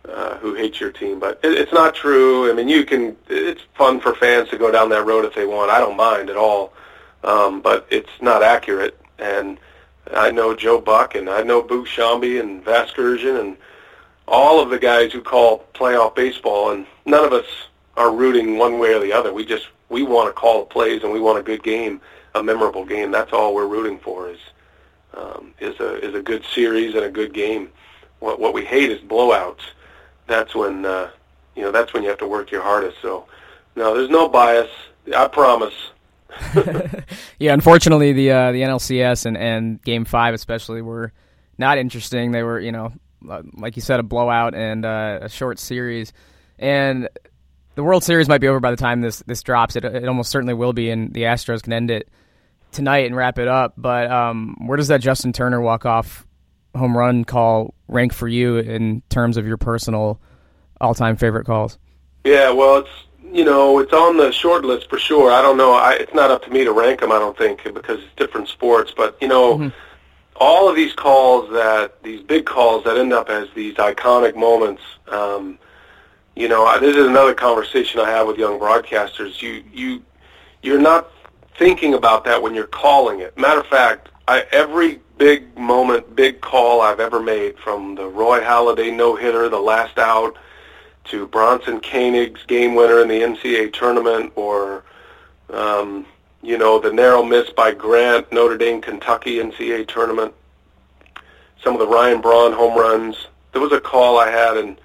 uh, who hates your team. But it, it's not true. I mean, you can. It's fun for fans to go down that road if they want. I don't mind at all. Um, but it's not accurate. And I know Joe Buck, and I know Boog Sciambi and Vasgersian, and all of the guys who call playoff baseball, and none of us are rooting one way or the other. We just we want to call plays, and we want a good game, a memorable game. That's all we're rooting for is um, is a is a good series and a good game. What what we hate is blowouts that's when uh, you know that's when you have to work your hardest. So no, there's no bias. I promise. yeah, unfortunately, the uh, the NLCS and, and Game Five especially were not interesting. They were, you know, like you said, a blowout and uh, a short series. And the World Series might be over by the time this this drops. It it almost certainly will be, and the Astros can end it tonight and wrap it up. But um, where does that Justin Turner walk off home run call rank for you in terms of your personal all-time favorite calls? Yeah, well, it's you know it's on the short list for sure. I don't know. I, it's not up to me to rank them. I don't think because it's different sports. But you know, mm-hmm. all of these calls that these big calls that end up as these iconic moments. Um, you know, this is another conversation I have with young broadcasters. You you you're not thinking about that when you're calling it. Matter of fact, I, every big moment, big call I've ever made, from the Roy Halladay no-hitter, the last out, to Bronson Koenig's game winner in the NCAA tournament, or um, you know the narrow miss by Grant, Notre Dame, Kentucky NCAA tournament. Some of the Ryan Braun home runs. There was a call I had in,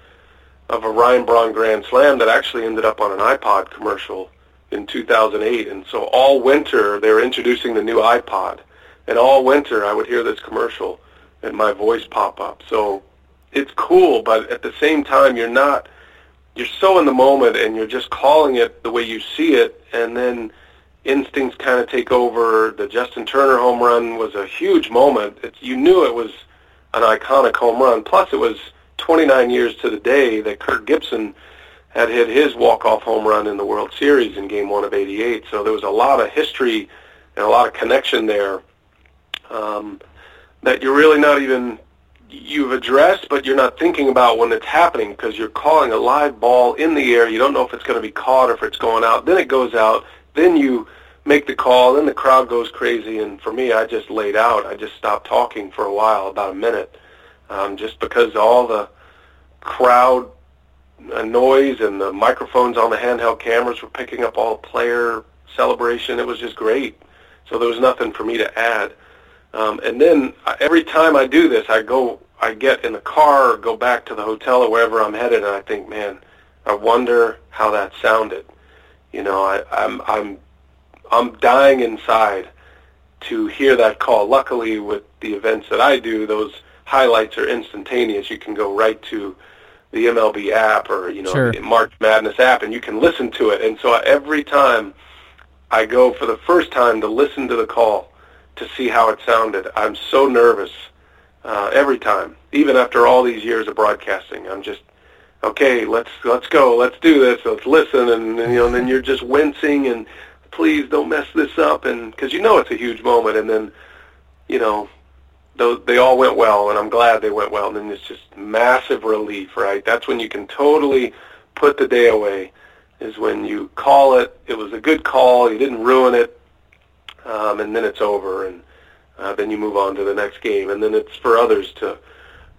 of a Ryan Braun grand slam that actually ended up on an iPod commercial in 2008, and so all winter they were introducing the new iPod and all winter I would hear this commercial and my voice pop up. So it's cool, but at the same time you're not you're so in the moment and you're just calling it the way you see it and then instincts kind of take over. The Justin Turner home run was a huge moment. It's, you knew it was an iconic home run. Plus it was 29 years to the day that Kirk Gibson had hit his walk-off home run in the World Series in Game 1 of 88. So there was a lot of history and a lot of connection there um, that you're really not even you've addressed, but you're not thinking about when it's happening because you're calling a live ball in the air. You don't know if it's going to be caught or if it's going out. Then it goes out. Then you make the call. Then the crowd goes crazy. And for me, I just laid out. I just stopped talking for a while, about a minute, um, just because all the crowd noise and the microphones on the handheld cameras were picking up all player celebration. It was just great. So there was nothing for me to add. Um, and then uh, every time I do this, I go, I get in the car or go back to the hotel or wherever I'm headed, and I think, man, I wonder how that sounded. You know, I, I'm, I'm, I'm dying inside to hear that call. Luckily, with the events that I do, those highlights are instantaneous. You can go right to the MLB app or you know sure. the March Madness app, and you can listen to it. And so every time I go for the first time to listen to the call, to see how it sounded. I'm so nervous uh, every time, even after all these years of broadcasting. I'm just okay. Let's let's go. Let's do this. Let's listen, and, and you know, and then you're just wincing and please don't mess this up, and because you know it's a huge moment, and then you know those they all went well, and I'm glad they went well, and then it's just massive relief, right? That's when you can totally put the day away is when you call it. It was a good call. You didn't ruin it, um, and then it's over, and uh, then you move on to the next game, and then it's for others to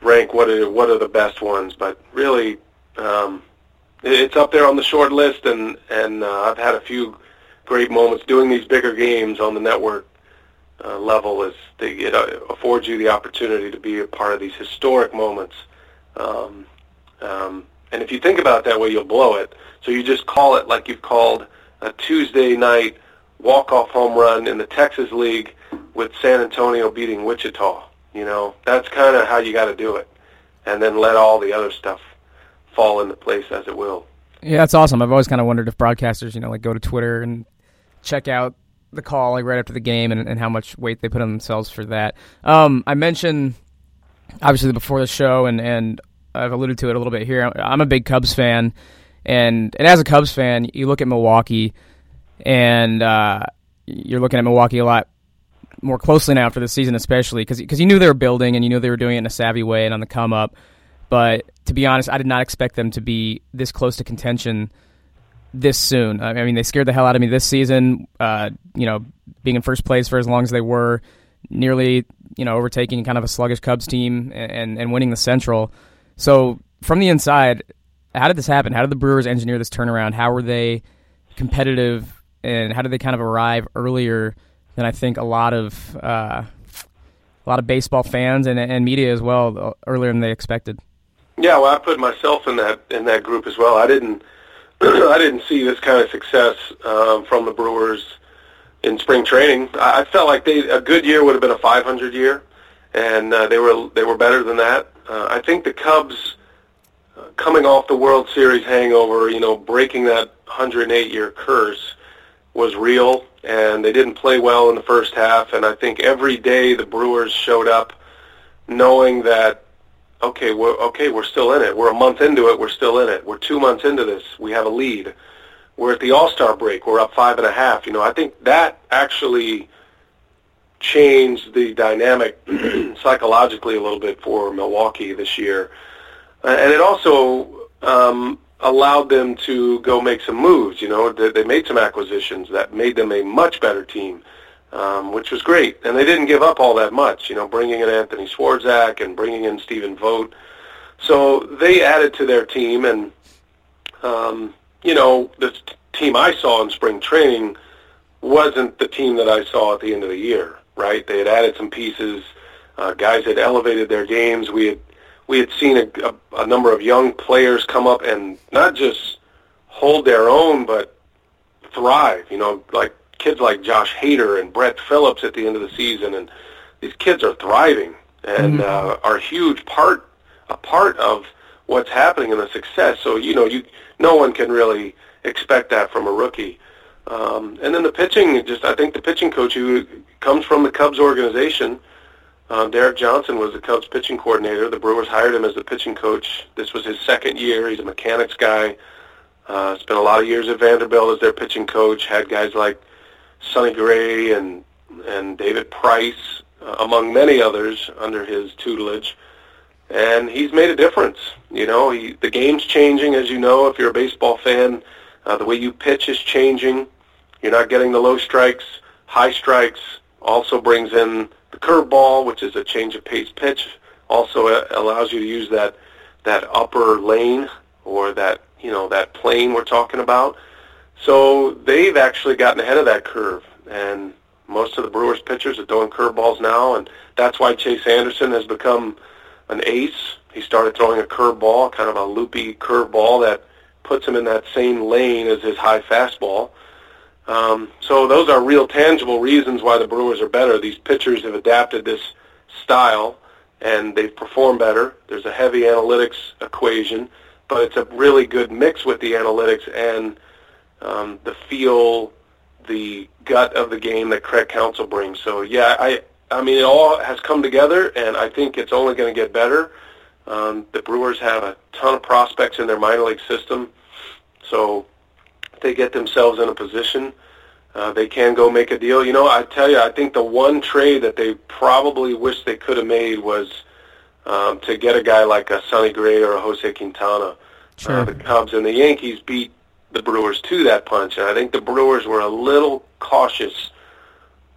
rank what are what are the best ones. But really, um, it's up there on the short list, and and uh, I've had a few great moments doing these bigger games on the network uh, level. As they it uh, affords you the opportunity to be a part of these historic moments. Um, um, and if you think about it that way, you'll blow it. So you just call it like you've called a Tuesday night walk-off home run in the Texas League with San Antonio beating Wichita. You know, that's kind of how you got to do it, and then let all the other stuff fall into place as it will. Yeah, that's awesome. I've always kind of wondered if broadcasters, you know, like go to Twitter and check out the call like right after the game and, and how much weight they put on themselves for that. Um, I mentioned obviously before the show, and and I've alluded to it a little bit here. I'm a big Cubs fan, and and as a Cubs fan, you look at Milwaukee, and uh, you're looking at Milwaukee a lot more closely now for the season, especially because because you knew they were building and you knew they were doing it in a savvy way and on the come up. But to be honest, I did not expect them to be this close to contention this soon. I mean, they scared the hell out of me this season. Uh, you know, being in first place for as long as they were, nearly you know overtaking kind of a sluggish Cubs team and and winning the Central. So from the inside, how did this happen? How did the Brewers engineer this turnaround? How were they competitive, and how did they kind of arrive earlier than I think a lot of uh, a lot of baseball fans and and media as well uh, earlier than they expected? Yeah, well, I put myself in that in that group as well. I didn't I didn't see this kind of success um, from the Brewers in spring training. I, felt like they a good year would have been a 500 year, and uh, they were they were better than that. Uh, I think the Cubs uh, coming off the World Series hangover, you know, breaking that 108 year curse was real, and they didn't play well in the first half. And I think every day the Brewers showed up knowing that okay, we're okay, we're still in it. We're a month into it, we're still in it. We're two months into this, we have a lead. We're at the All Star break, we're up five and a half. You know, I think that actually changed the dynamic psychologically a little bit for Milwaukee this year, uh, and it also um, allowed them to go make some moves. You know, they, they made some acquisitions that made them a much better team um, which was great. And they didn't give up all that much, you know, bringing in Anthony Swarzak and bringing in Stephen Vogt. So they added to their team, and um, you know, the t- team I saw in spring training wasn't the team that I saw at the end of the year. Right? They had added some pieces. Uh, guys had elevated their games. We had we had seen a, a, a number of young players come up and not just hold their own, but thrive. You know, like kids like Josh Hader and Brett Phillips at the end of the season, and these kids are thriving and mm-hmm. uh, are a huge part a part of what's happening in the success. So you know, you no one can really expect that from a rookie. Um, and then the pitching, just I think the pitching coach who comes from the Cubs organization, uh, Derek Johnson was the Cubs pitching coordinator. The Brewers hired him as the pitching coach. This was his second year. He's a mechanics guy. Uh, spent a lot of years at Vanderbilt as their pitching coach. Had guys like Sonny Gray and and David Price, uh, among many others, under his tutelage, and he's made a difference. You know, he, the game's changing, as you know, if you're a baseball fan. Uh, the way you pitch is changing. You're not getting the low strikes, high strikes. Also brings in the curveball, which is a change of pace pitch. Also uh, allows you to use that that upper lane or that you know that plane we're talking about so they've actually gotten ahead of that curve, and most of the Brewers pitchers are throwing curveballs now, and that's why Chase Anderson has become an ace. He started throwing a curveball, kind of a loopy curveball that puts him in that same lane as his high fastball. Um, so those are real tangible reasons why the Brewers are better. These pitchers have adapted this style, and they've performed better. There's a heavy analytics equation, but it's a really good mix with the analytics and um, the feel, the gut of the game that Craig Counsell brings. So yeah, I I mean it all has come together, and I think it's only going to get better. Um, the Brewers have a ton of prospects in their minor league system, so if they get themselves in a position. Uh, they can go make a deal. You know, I tell you, I think the one trade that they probably wish they could have made was um, to get a guy like a Sonny Gray or a Jose Quintana. Sure. Uh, the Cubs and the Yankees beat the Brewers to that punch, and I think the Brewers were a little cautious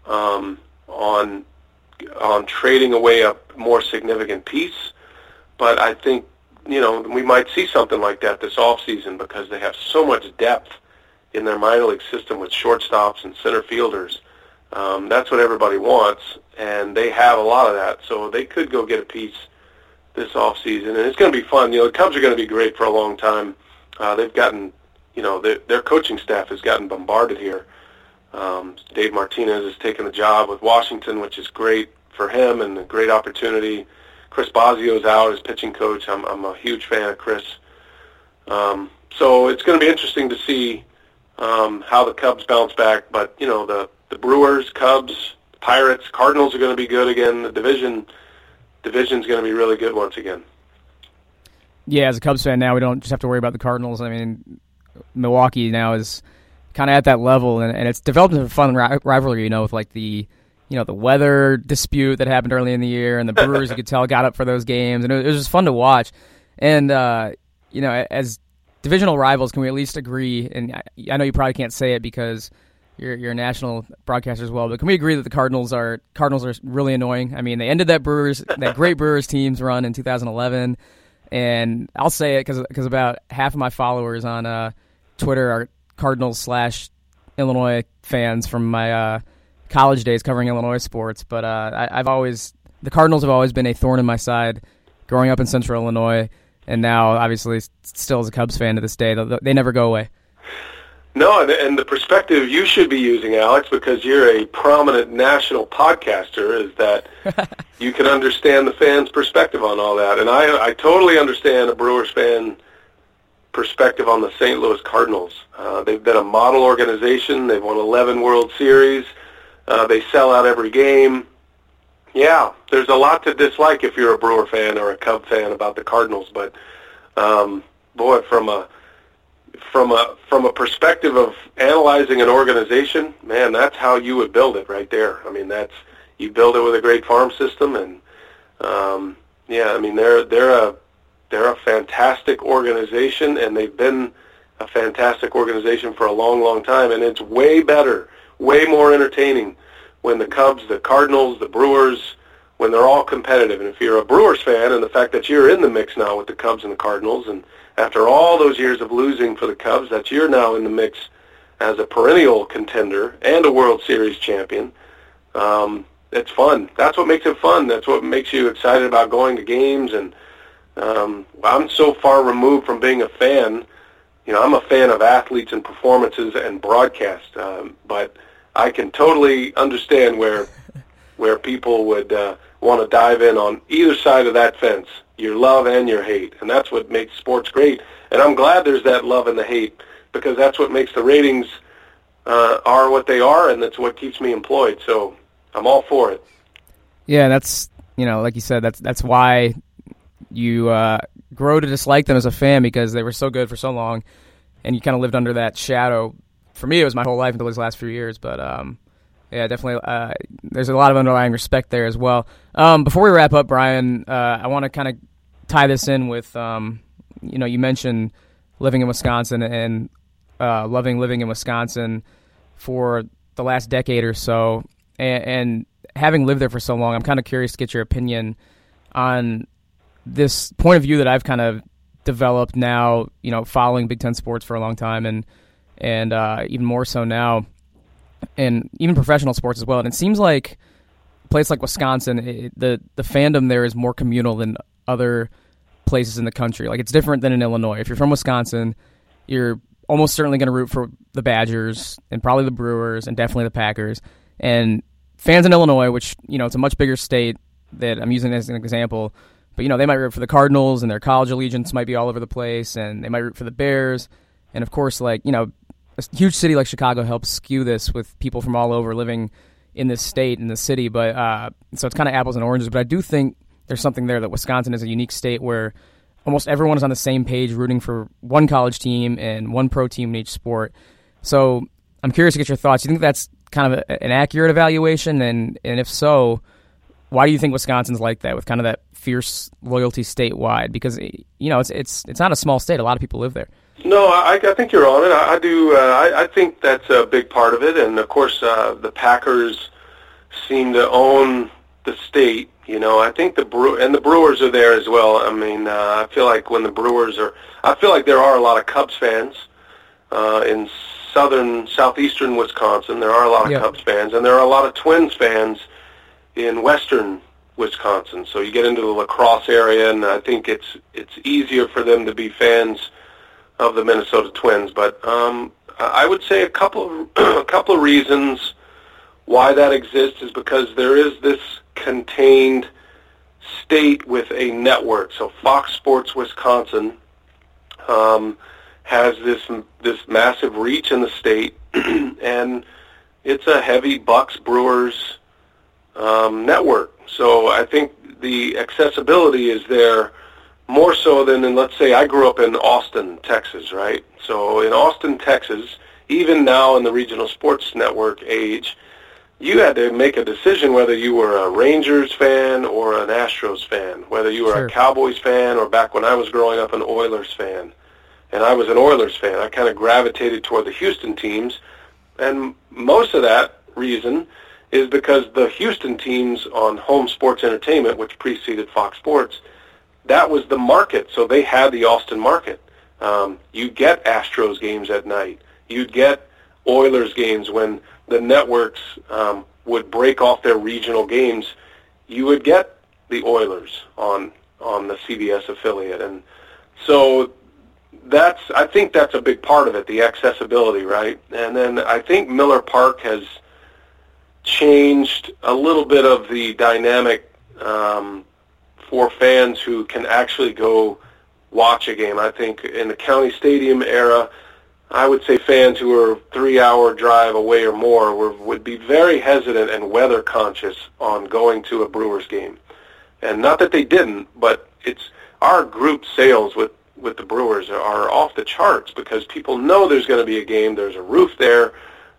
um, on on trading away a more significant piece. But I think you know we might see something like that this off season because they have so much depth in their minor league system with shortstops and center fielders. Um, that's what everybody wants, and they have a lot of that. So they could go get a piece this off season, and it's going to be fun. You know, the Cubs are going to be great for a long time. Uh, they've gotten, you know, their, their coaching staff has gotten bombarded here. Um, Dave Martinez has taken the job with Washington, which is great for him and a great opportunity. Chris Bosio's out as pitching coach. I'm, I'm a huge fan of Chris. Um, so it's going to be interesting to see um, how the Cubs bounce back. But you know, the the Brewers, Cubs, Pirates, Cardinals are going to be good again. The division division's going to be really good once again. Yeah, as a Cubs fan now, we don't just have to worry about the Cardinals. I mean, Milwaukee now is kind of at that level, and, and it's developed into a fun ri- rivalry. You know, with like the you know the weather dispute that happened early in the year, and the Brewers you could tell got up for those games, and it, it was just fun to watch. And uh, you know, as divisional rivals, can we at least agree? And I, I know you probably can't say it because you're you're a national broadcaster as well, but can we agree that the Cardinals are Cardinals are really annoying? I mean, they ended that Brewers that great Brewers teams run in 2011, and I'll say it because because about half of my followers on uh, Twitter are Cardinals slash Illinois fans from my uh, college days covering Illinois sports. But uh, I, I've always the Cardinals have always been a thorn in my side growing up in Central Illinois, and now obviously still as a Cubs fan to this day. They, they never go away. No, and, and the perspective you should be using, Alex, because you're a prominent national podcaster, is that you can understand the fans' perspective on all that. And I, I totally understand a Brewers fan perspective on the St. Louis Cardinals. Uh, they've been a model organization. They've won 11 World Series. Uh, they sell out every game. Yeah, there's a lot to dislike if you're a Brewer fan or a Cub fan about the Cardinals, but um, boy, from a from a from a perspective of analyzing an organization, man, that's how you would build it right there. I mean, that's you build it with a great farm system, and um, yeah, I mean they're they're a they're a fantastic organization, and they've been a fantastic organization for a long, long time, and it's way better, way more entertaining when the Cubs, the Cardinals, the Brewers, when they're all competitive. And if you're a Brewers fan, and the fact that you're in the mix now with the Cubs and the Cardinals, and after all those years of losing for the Cubs, that you're now in the mix as a perennial contender and a World Series champion. Um, it's fun. That's what makes it fun. That's what makes you excited about going to games. And um, I'm so far removed from being a fan. You know, I'm a fan of athletes and performances and broadcast, um, but I can totally understand where where people would uh, want to dive in on either side of that fence your love and your hate, and that's what makes sports great. And I'm glad there's that love and the hate because that's what makes the ratings uh, are what they are, and that's what keeps me employed. So I'm all for it. Yeah, that's you know, like you said, that's that's why you uh, grow to dislike them as a fan because they were so good for so long, and you kind of lived under that shadow. For me, it was my whole life until these last few years, but um, yeah, definitely. Uh, there's a lot of underlying respect there as well. Um, before we wrap up, Brian, uh, I want to kind of tie this in with, um, you know, you mentioned living in Wisconsin and uh, loving living in Wisconsin for the last decade or so, and, and having lived there for so long, I'm kind of curious to get your opinion on this point of view that I've kind of developed now. You know, following Big Ten sports for a long time, and and uh, even more so now and even professional sports as well. And it seems like a place like Wisconsin, it, the the fandom there is more communal than other places in the country. Like it's different than in Illinois. If you're from Wisconsin, you're almost certainly going to root for the Badgers and probably the Brewers and definitely the Packers. And fans in Illinois, which you know it's a much bigger state that I'm using as an example, but you know they might root for the Cardinals and their college allegiance might be all over the place, and they might root for the Bears, and of course, like you know a huge city like Chicago helps skew this with people from all over living in this state in the city. But uh, so it's kind of apples and oranges. But I do think there's something there that Wisconsin is a unique state where almost everyone is on the same page, rooting for one college team and one pro team in each sport. So I'm curious to get your thoughts. You think that's kind of a, an accurate evaluation? And and if so, why do you think Wisconsin's like that with kind of that fierce loyalty statewide? Because you know it's it's it's not a small state. A lot of people live there. No, I, I think you're on it. I, I do. Uh, I, I think that's a big part of it, and of course, uh, the Packers seem to own the state. You know, I think the Brew and the Brewers are there as well. I mean, uh, I feel like when the Brewers are, I feel like there are a lot of Cubs fans uh, in southern, southeastern Wisconsin. There are a lot of Yeah. Cubs fans, and there are a lot of Twins fans in western Wisconsin. So you get into the La Crosse area, and I think it's it's easier for them to be fans of the Minnesota Twins. But um, I would say a couple of a couple of reasons why that exists is because there is this contained state with a network. So Fox Sports Wisconsin um, has this this massive reach in the state, and it's a heavy Bucks Brewers um, network. So I think the accessibility is there more so than in let's say I grew up in Austin, Texas, right? So in Austin, Texas, even now in the regional sports network age, you had to make a decision whether you were a Rangers fan or an Astros fan, whether you were Sure. a Cowboys fan or back when I was growing up an Oilers fan. And I was an Oilers fan. I kind of gravitated toward the Houston teams, and most of that reason is because the Houston teams on home sports entertainment, which preceded Fox Sports, that was the market. So they had the Austin market. Um, you get Astros games at night. You'd get Oilers games when the networks um, would break off their regional games. You would get the Oilers on on the CBS affiliate, and so that's I think that's a big part of it, the accessibility, right? And then I think Miller Park has changed a little bit of the dynamic um, for fans who can actually go watch a game. I think in the county stadium era, I would say fans who are three-hour drive away or more were, would be very hesitant and weather conscious on going to a Brewers game. And not that they didn't, but it's our group sales with with the Brewers are off the charts because people know there's going to be a game. There's a roof there.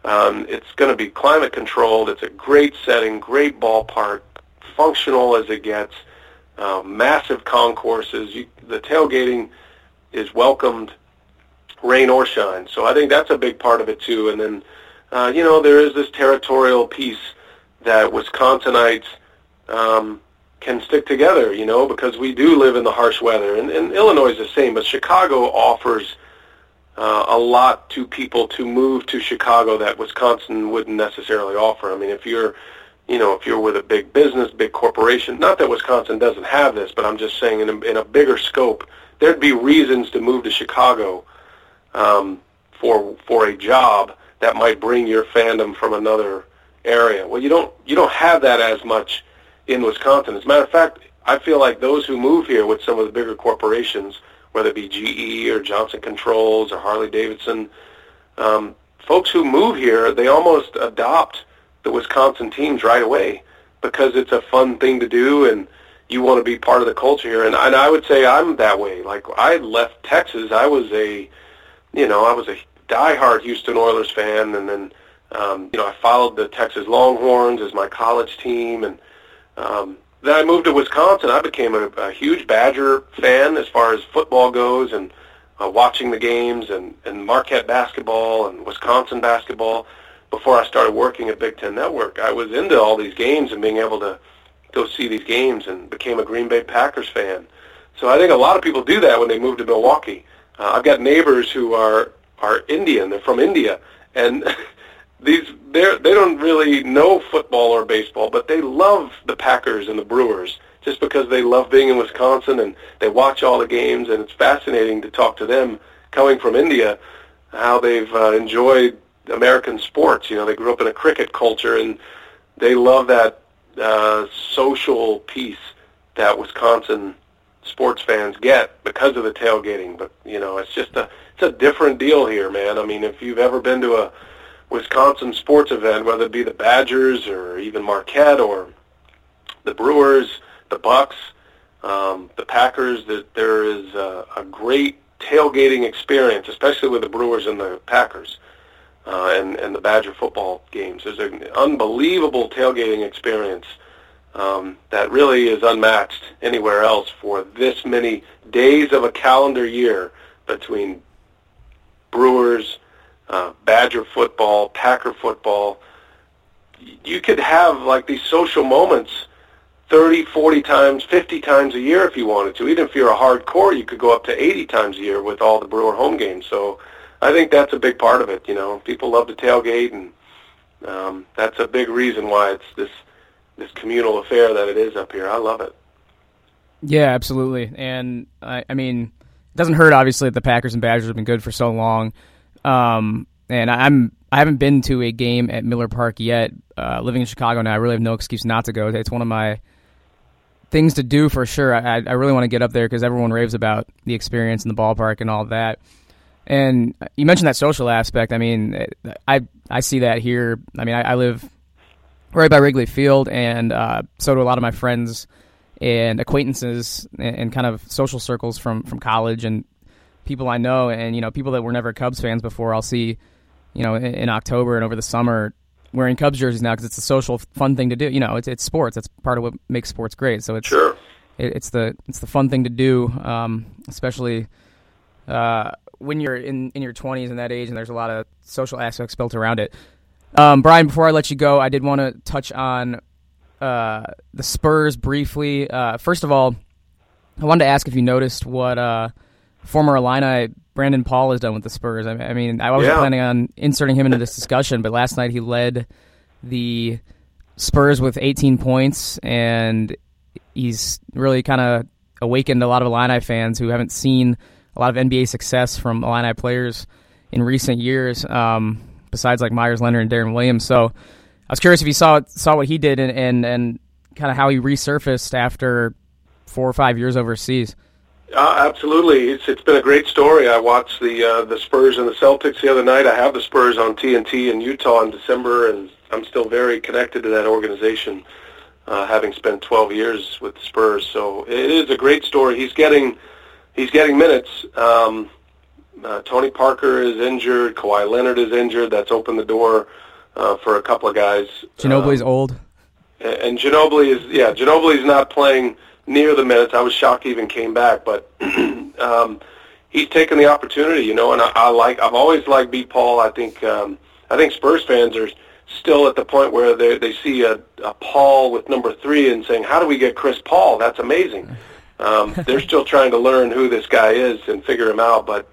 Um, it's going to be climate controlled. It's a great setting, great ballpark, functional as it gets. Uh, massive concourses. You, the tailgating is welcomed, rain or shine. So I think that's a big part of it too. And then, uh, you know, there is this territorial piece that Wisconsinites um, can stick together, you know, because we do live in the harsh weather. And, and Illinois is the same, but Chicago offers uh, a lot to people to move to Chicago that Wisconsin wouldn't necessarily offer. I mean, if you're, you know, if you're with a big business, big corporation, not that Wisconsin doesn't have this, but I'm just saying in a, in a bigger scope, there'd be reasons to move to Chicago um, for for a job that might bring your fandom from another area. Well, you don't you don't have that as much in Wisconsin. As a matter of fact, I feel like those who move here with some of the bigger corporations, whether it be GE or Johnson Controls or Harley Davidson, um, folks who move here, they almost adopt the Wisconsin teams right away because it's a fun thing to do and you want to be part of the culture here. And, and I would say I'm that way. Like I left Texas, I was a, you know, I was a diehard Houston Oilers fan, and then, um, you know, I followed the Texas Longhorns as my college team, and um, then I moved to Wisconsin. I became a, a huge Badger fan as far as football goes, and uh, watching the games and, and Marquette basketball and Wisconsin basketball. Before I started working at Big Ten Network, I was into all these games and being able to go see these games, and became a Green Bay Packers fan. So I think a lot of people do that when they move to Milwaukee. Uh, I've got neighbors who are are Indian. They're from India, and these they don't really know football or baseball, but they love the Packers and the Brewers just because they love being in Wisconsin and they watch all the games. And it's fascinating to talk to them coming from India how they've uh, enjoyed American sports. You know, they grew up in a cricket culture and they love that uh, social piece that Wisconsin sports fans get because of the tailgating. But you know, it's just a it's a different deal here, man. I mean, if you've ever been to a Wisconsin sports event, whether it be the Badgers or even Marquette or the Brewers, the Bucks, um, the Packers, that there is a, a great tailgating experience, especially with the Brewers and the Packers. Uh, and, and the Badger football games. There's an unbelievable tailgating experience um, that really is unmatched anywhere else for this many days of a calendar year between Brewers, uh, Badger football, Packer football. You could have like these social moments 30, 40 times, 50 times a year if you wanted to. Even if you're a hardcore, you could go up to 80 times a year with all the Brewer home games. So I think that's a big part of it. You know, people love to tailgate, and um, that's a big reason why it's this this communal affair that it is up here. I love it. Yeah, absolutely. And I, I mean, it doesn't hurt obviously that the Packers and Badgers have been good for so long. Um, and I'm I haven't been to a game at Miller Park yet. Uh, living in Chicago now, I really have no excuse not to go. It's one of my things to do for sure. I, I really want to get up there because everyone raves about the experience in the ballpark and all that. And you mentioned that social aspect. I mean, I I see that here. I mean, I, I live right by Wrigley Field, and uh, so do a lot of my friends and acquaintances and, and, kind of social circles from from college and people I know, and you know, people that were never Cubs fans before. I'll see, you know, in, in October and over the summer wearing Cubs jerseys now because it's a social, fun thing to do. You know, it's it's sports. That's part of what makes sports great. So it's sure. it, it's the it's the fun thing to do, um, especially uh, when you're in in your 20s and that age, and there's a lot of social aspects built around it. Um, Brian, before I let you go, I did want to touch on uh, the Spurs briefly. Uh, first of all, I wanted to ask if you noticed what uh, former Illini Brandon Paul has done with the Spurs. I, I mean, I wasn't yeah. planning on inserting him into this discussion, but last night he led the Spurs with 18 points, and he's really kind of awakened a lot of Illini fans who haven't seen a lot of NBA success from Illini players in recent years, um, besides like Meyers Leonard and Deron Williams. So I was curious if you saw saw what he did and and, and kind of how he resurfaced after four or five years overseas. Uh, absolutely, it's it's been a great story. I watched the uh, the Spurs and the Celtics the other night. I have the Spurs on TNT in Utah in December, and I'm still very connected to that organization, uh, having spent 12 years with the Spurs. So it is a great story. He's getting he's getting minutes. Um, uh, Tony Parker is injured. Kawhi Leonard is injured. That's opened the door uh, for a couple of guys. Ginobili's um, old. And Ginobili is yeah. Ginobili's not playing near the minutes. I was shocked he even came back, but um, he's taken the opportunity, you know. And I, I like. I've always liked B. Paul. I think. Um, I think Spurs fans are still at the point where they they see a, a Paul with number three and saying, "How do we get Chris Paul? That's amazing." Um, they're still trying to learn who this guy is and figure him out, but.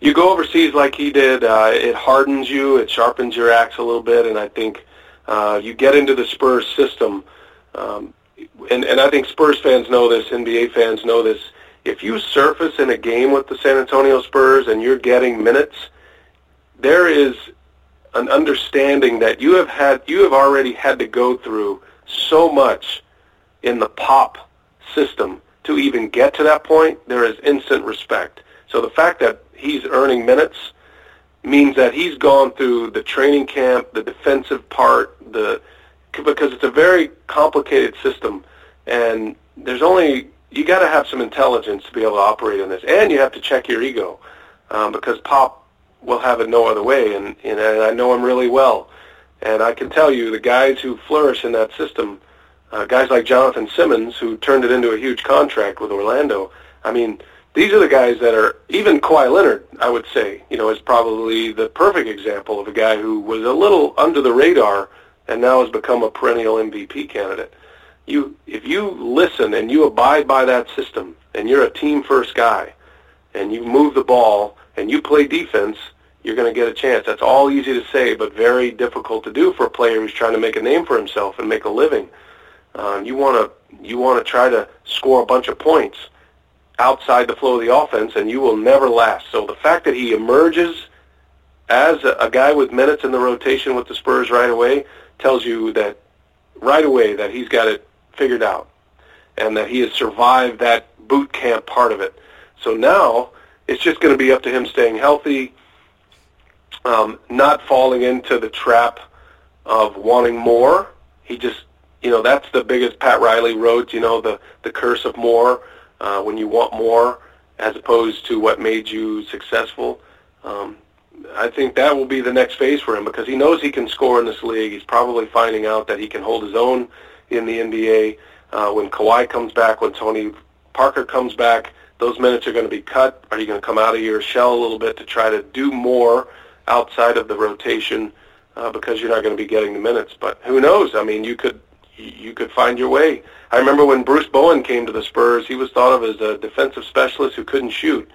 You go overseas like he did. Uh, it hardens you. It sharpens your axe a little bit, and I think uh, you get into the Spurs system. Um, and, and I think Spurs fans know this, NBA fans know this. If you surface in a game with the San Antonio Spurs and you're getting minutes, there is an understanding that you have had you have already had to go through so much in the pop system to even get to that point. There is instant respect. So the fact that he's earning minutes means that he's gone through the training camp, the defensive part, the because it's a very complicated system, and there's only you got to have some intelligence to be able to operate in this, and you have to check your ego um, because Pop will have it no other way, and, and I know him really well, and I can tell you the guys who flourish in that system, uh, guys like Jonathan Simmons who turned it into a huge contract with Orlando. I mean, these are the guys that are even Kawhi Leonard. I would say, you know, is probably the perfect example of a guy who was a little under the radar and now has become a perennial MVP candidate. You, if you listen and you abide by that system, and you're a team first guy, and you move the ball and you play defense, you're going to get a chance. That's all easy to say, but very difficult to do for a player who's trying to make a name for himself and make a living. Uh, you want to you want to try to score a bunch of points outside the flow of the offense, and you will never last. So the fact that he emerges as a, a guy with minutes in the rotation with the Spurs right away tells you that right away that he's got it figured out and that he has survived that boot camp part of it. So now it's just going to be up to him staying healthy, um, not falling into the trap of wanting more. He just, you know, that's the biggest Pat Riley wrote, you know, the, the curse of more, uh, when you want more as opposed to what made you successful. Um, I think that will be the next phase for him because he knows he can score in this league. He's probably finding out that he can hold his own in the NBA. Uh, when Kawhi comes back, when Tony Parker comes back, those minutes are going to be cut. Are you going to come out of your shell a little bit to try to do more outside of the rotation uh, because you're not going to be getting the minutes? But who knows? I mean, you could you could find your way. I remember when Bruce Bowen came to the Spurs, he was thought of as a defensive specialist who couldn't shoot,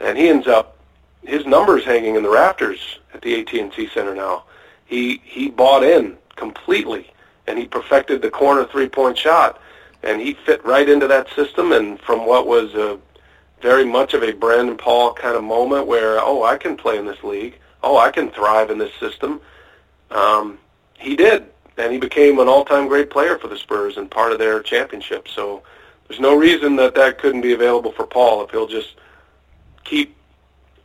and he ends up his numbers hanging in the rafters at the AT&T Center now. He he bought in completely, and he perfected the corner three-point shot, and he fit right into that system. And from what was a very much of a Brandon Paul kind of moment where, oh, I can play in this league. Oh, I can thrive in this system. Um, he did, and he became an all-time great player for the Spurs and part of their championship. So there's no reason that that couldn't be available for Paul if he'll just keep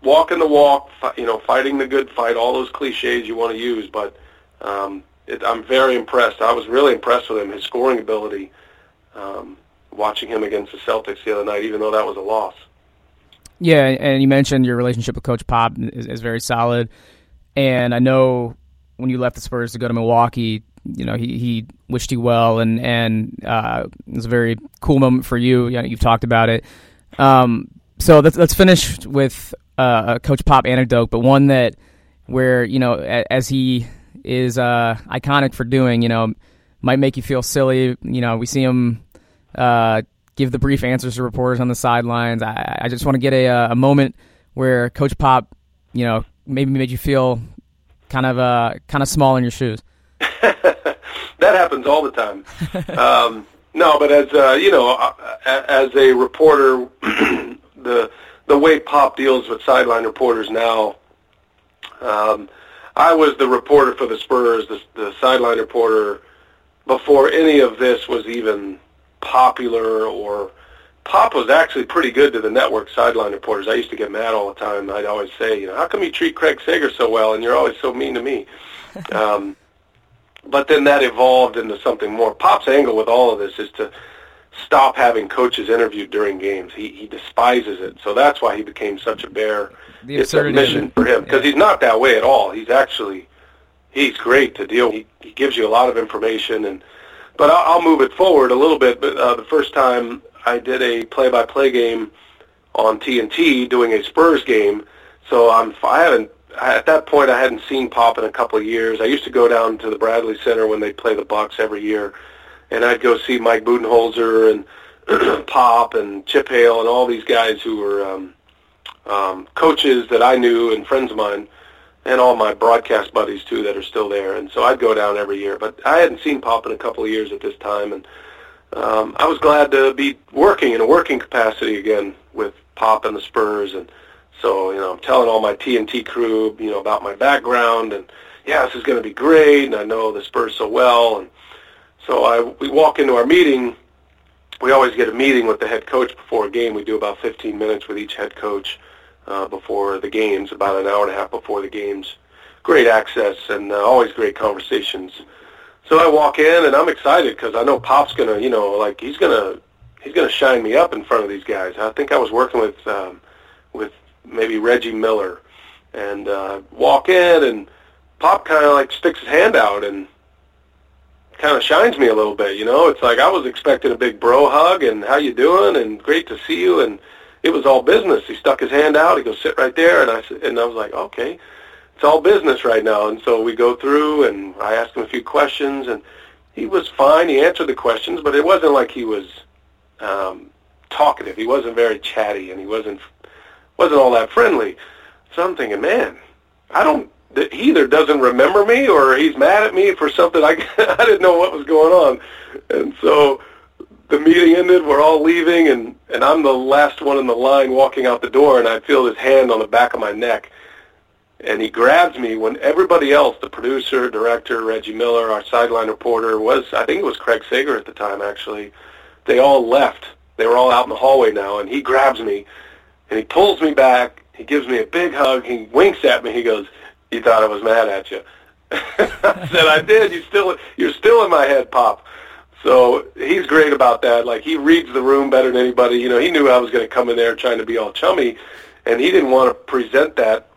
walking the walk, you know, fighting the good fight, all those cliches you want to use. But um, it, I'm very impressed. I was really impressed with him, his scoring ability. Um, watching him against the Celtics the other night, even though that was a loss. Yeah, and you mentioned your relationship with Coach Pop is, is very solid, and I know when you left the Spurs to go to Milwaukee, you know he, he wished you well, and and uh, it was a very cool moment for you. you know, you've talked about it. Um, so let's let's finish with uh, a Coach Pop anecdote, but one that where you know as he is uh, iconic for doing, you know, might make you feel silly. You know, we see him uh, give the brief answers to reporters on the sidelines. I, I just want to get a, uh, a moment where Coach Pop, you know, maybe made you feel kind of uh, kind of small in your shoes. that happens all the time. um, no, but as uh, you know, uh, as a reporter, the the way Pop deals with sideline reporters now. Um, I was the reporter for the Spurs, the, the sideline reporter, before any of this was even popular or Pop was actually pretty good to the network sideline reporters. I used to get mad all the time. I'd always say, you know, how come you treat Craig Sager so well and you're always so mean to me? um, but then that evolved into something more. Pop's angle with all of this is to stop having coaches interviewed during games. He he despises it, so that's why he became such a bear. The it's a mission for him because yeah. he's not that way at all. He's actually he's great to deal. He he gives you a lot of information and but I'll, I'll move it forward a little bit. But uh, the first time I did a play-by-play game on TNT, doing a Spurs game, so I'm I haven't at that point I hadn't seen Pop in a couple of years. I used to go down to the Bradley Center when they play the Bucks every year, and I'd go see Mike Budenholzer and Pop and Chip Hale and all these guys who were um, um, coaches that I knew and friends of mine and all my broadcast buddies too that are still there. And so I'd go down every year, but I hadn't seen Pop in a couple of years at this time, and um, I was glad to be working in a working capacity again with Pop and the Spurs. And so you know, I'm telling all my TNT crew, you know, about my background, and yeah, this is going to be great, and I know the Spurs so well, and so I we walk into our meeting. We always get a meeting with the head coach before a game. We do about 15 minutes with each head coach uh, before the games, about an hour and a half before the games. Great access and uh, always great conversations. So I walk in and I'm excited because I know Pop's gonna, you know, like he's gonna he's gonna shine me up in front of these guys. I think I was working with um, with maybe Reggie Miller, and uh, walk in and Pop kind of like sticks his hand out and kind of shines me a little bit. You know, it's like I was expecting a big bro hug and how you doing and great to see you and it was all business. He stuck his hand out. He goes, sit right there. And I, and I was like, okay, it's all business right now. And so we go through and I asked him a few questions and he was fine. He answered the questions, but it wasn't like he was um, talkative. He wasn't very chatty and he wasn't, wasn't all that friendly. So I'm thinking, man, I don't, he either doesn't remember me or he's mad at me for something. I, I didn't know what was going on. And so the meeting ended, we're all leaving, and, and I'm the last one in the line walking out the door, and I feel his hand on the back of my neck. And he grabs me when everybody else, the producer, director, Reggie Miller, our sideline reporter, was, I think it was Craig Sager at the time, actually, they all left. They were all out in the hallway now, and he grabs me, and he pulls me back. He gives me a big hug. He winks at me. He goes, you thought I was mad at you. I said, I did. You still, you're still in my head, Pop. So he's great about that. Like he reads the room better than anybody. You know, he knew I was going to come in there trying to be all chummy, and he didn't want to present that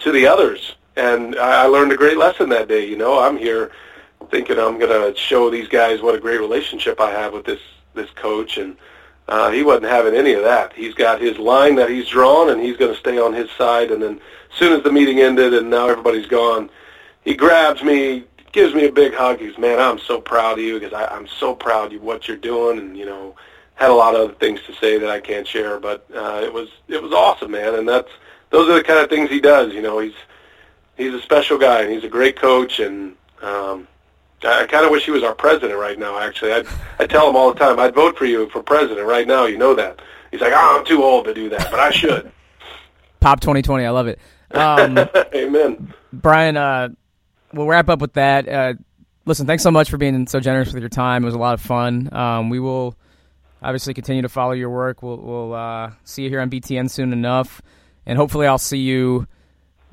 to the others. And I learned a great lesson that day. You know, I'm here thinking I'm going to show these guys what a great relationship I have with this this coach, and Uh, he wasn't having any of that. He's got his line that he's drawn, and he's going to stay on his side. And then soon as the meeting ended and now everybody's gone, he grabs me, gives me a big hug. He goes, man, I'm so proud of you because I, I'm so proud of what you're doing. And, you know, had a lot of other things to say that I can't share, but uh, it was it was awesome, man. And that's those are the kind of things he does. You know, he's he's a special guy and he's a great coach. And um, I, I kind of wish he was our president right now. Actually, I I tell him all the time, I'd vote for you for president right now. You know that. He's like, oh, I'm too old to do that, but I should. Pop 2020, I love it. Um, Amen. Brian, uh, we'll wrap up with that. Uh, listen, thanks so much for being so generous with your time. It was a lot of fun. Um, we will obviously continue to follow your work. We'll, we'll uh, see you here on BTN soon enough, and hopefully I'll see you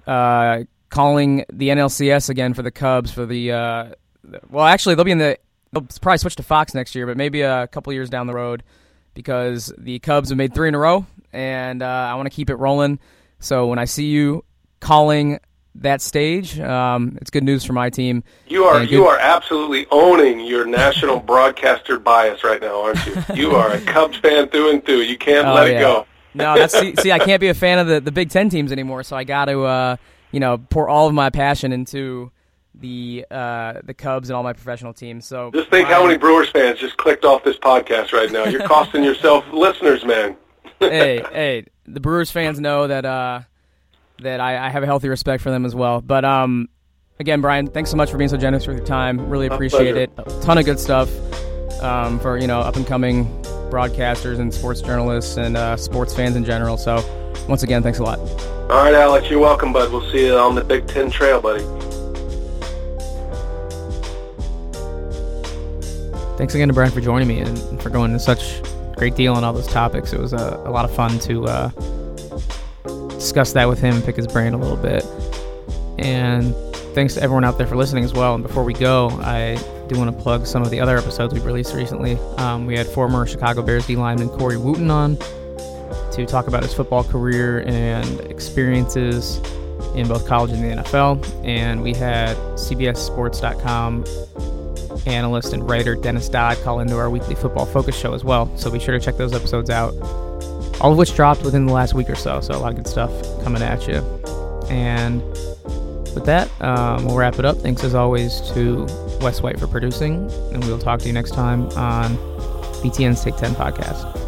uh, calling the NLCS again for the Cubs for the. Uh, well, actually, they'll be in the. They'll probably switch to Fox next year, but maybe a couple years down the road because the Cubs have made three in a row, and uh, I want to keep it rolling. So when I see you calling that stage. Um, it's good news for my team. You are you are absolutely owning your national broadcaster bias right now, aren't you? You are a Cubs fan through and through. You can't oh, let yeah. it go. no, that's see, see, I can't be a fan of the, the Big Ten teams anymore, so I got to uh, you know pour all of my passion into the uh, the Cubs and all my professional teams. So just think how many Brewers fans just clicked off this podcast right now. You're costing yourself listeners, man. Hey, hey, the Brewers fans know that. Uh, that I, I, have a healthy respect for them as well. But um, again, Brian, thanks so much for being so generous with your time. Really appreciate it. A ton of good stuff um, for you know up and coming broadcasters and sports journalists and uh, sports fans in general. So once again, thanks a lot. All right, Alex, you're welcome, bud. We'll see you on the Big Ten Trail, buddy. Thanks again to Brian for joining me and for going to such great deal on all those topics. It was a, a lot of fun to. Uh, discuss that with him, pick his brain a little bit. And thanks to everyone out there for listening as well. And before we go, I do want to plug some of the other episodes we've released recently. Um, we had former Chicago Bears D lineman Corey Wootton on to talk about his football career and experiences in both college and the NFL. And we had CBSSports.com analyst and writer Dennis Dodd call into our weekly football focus show as well. So be sure to check those episodes out all of which dropped within the last week or so. So a lot of good stuff coming at you. And with that, um, we'll wrap it up. Thanks as always to Wes White for producing, and we'll talk to you next time on BTN's Take 10 podcast.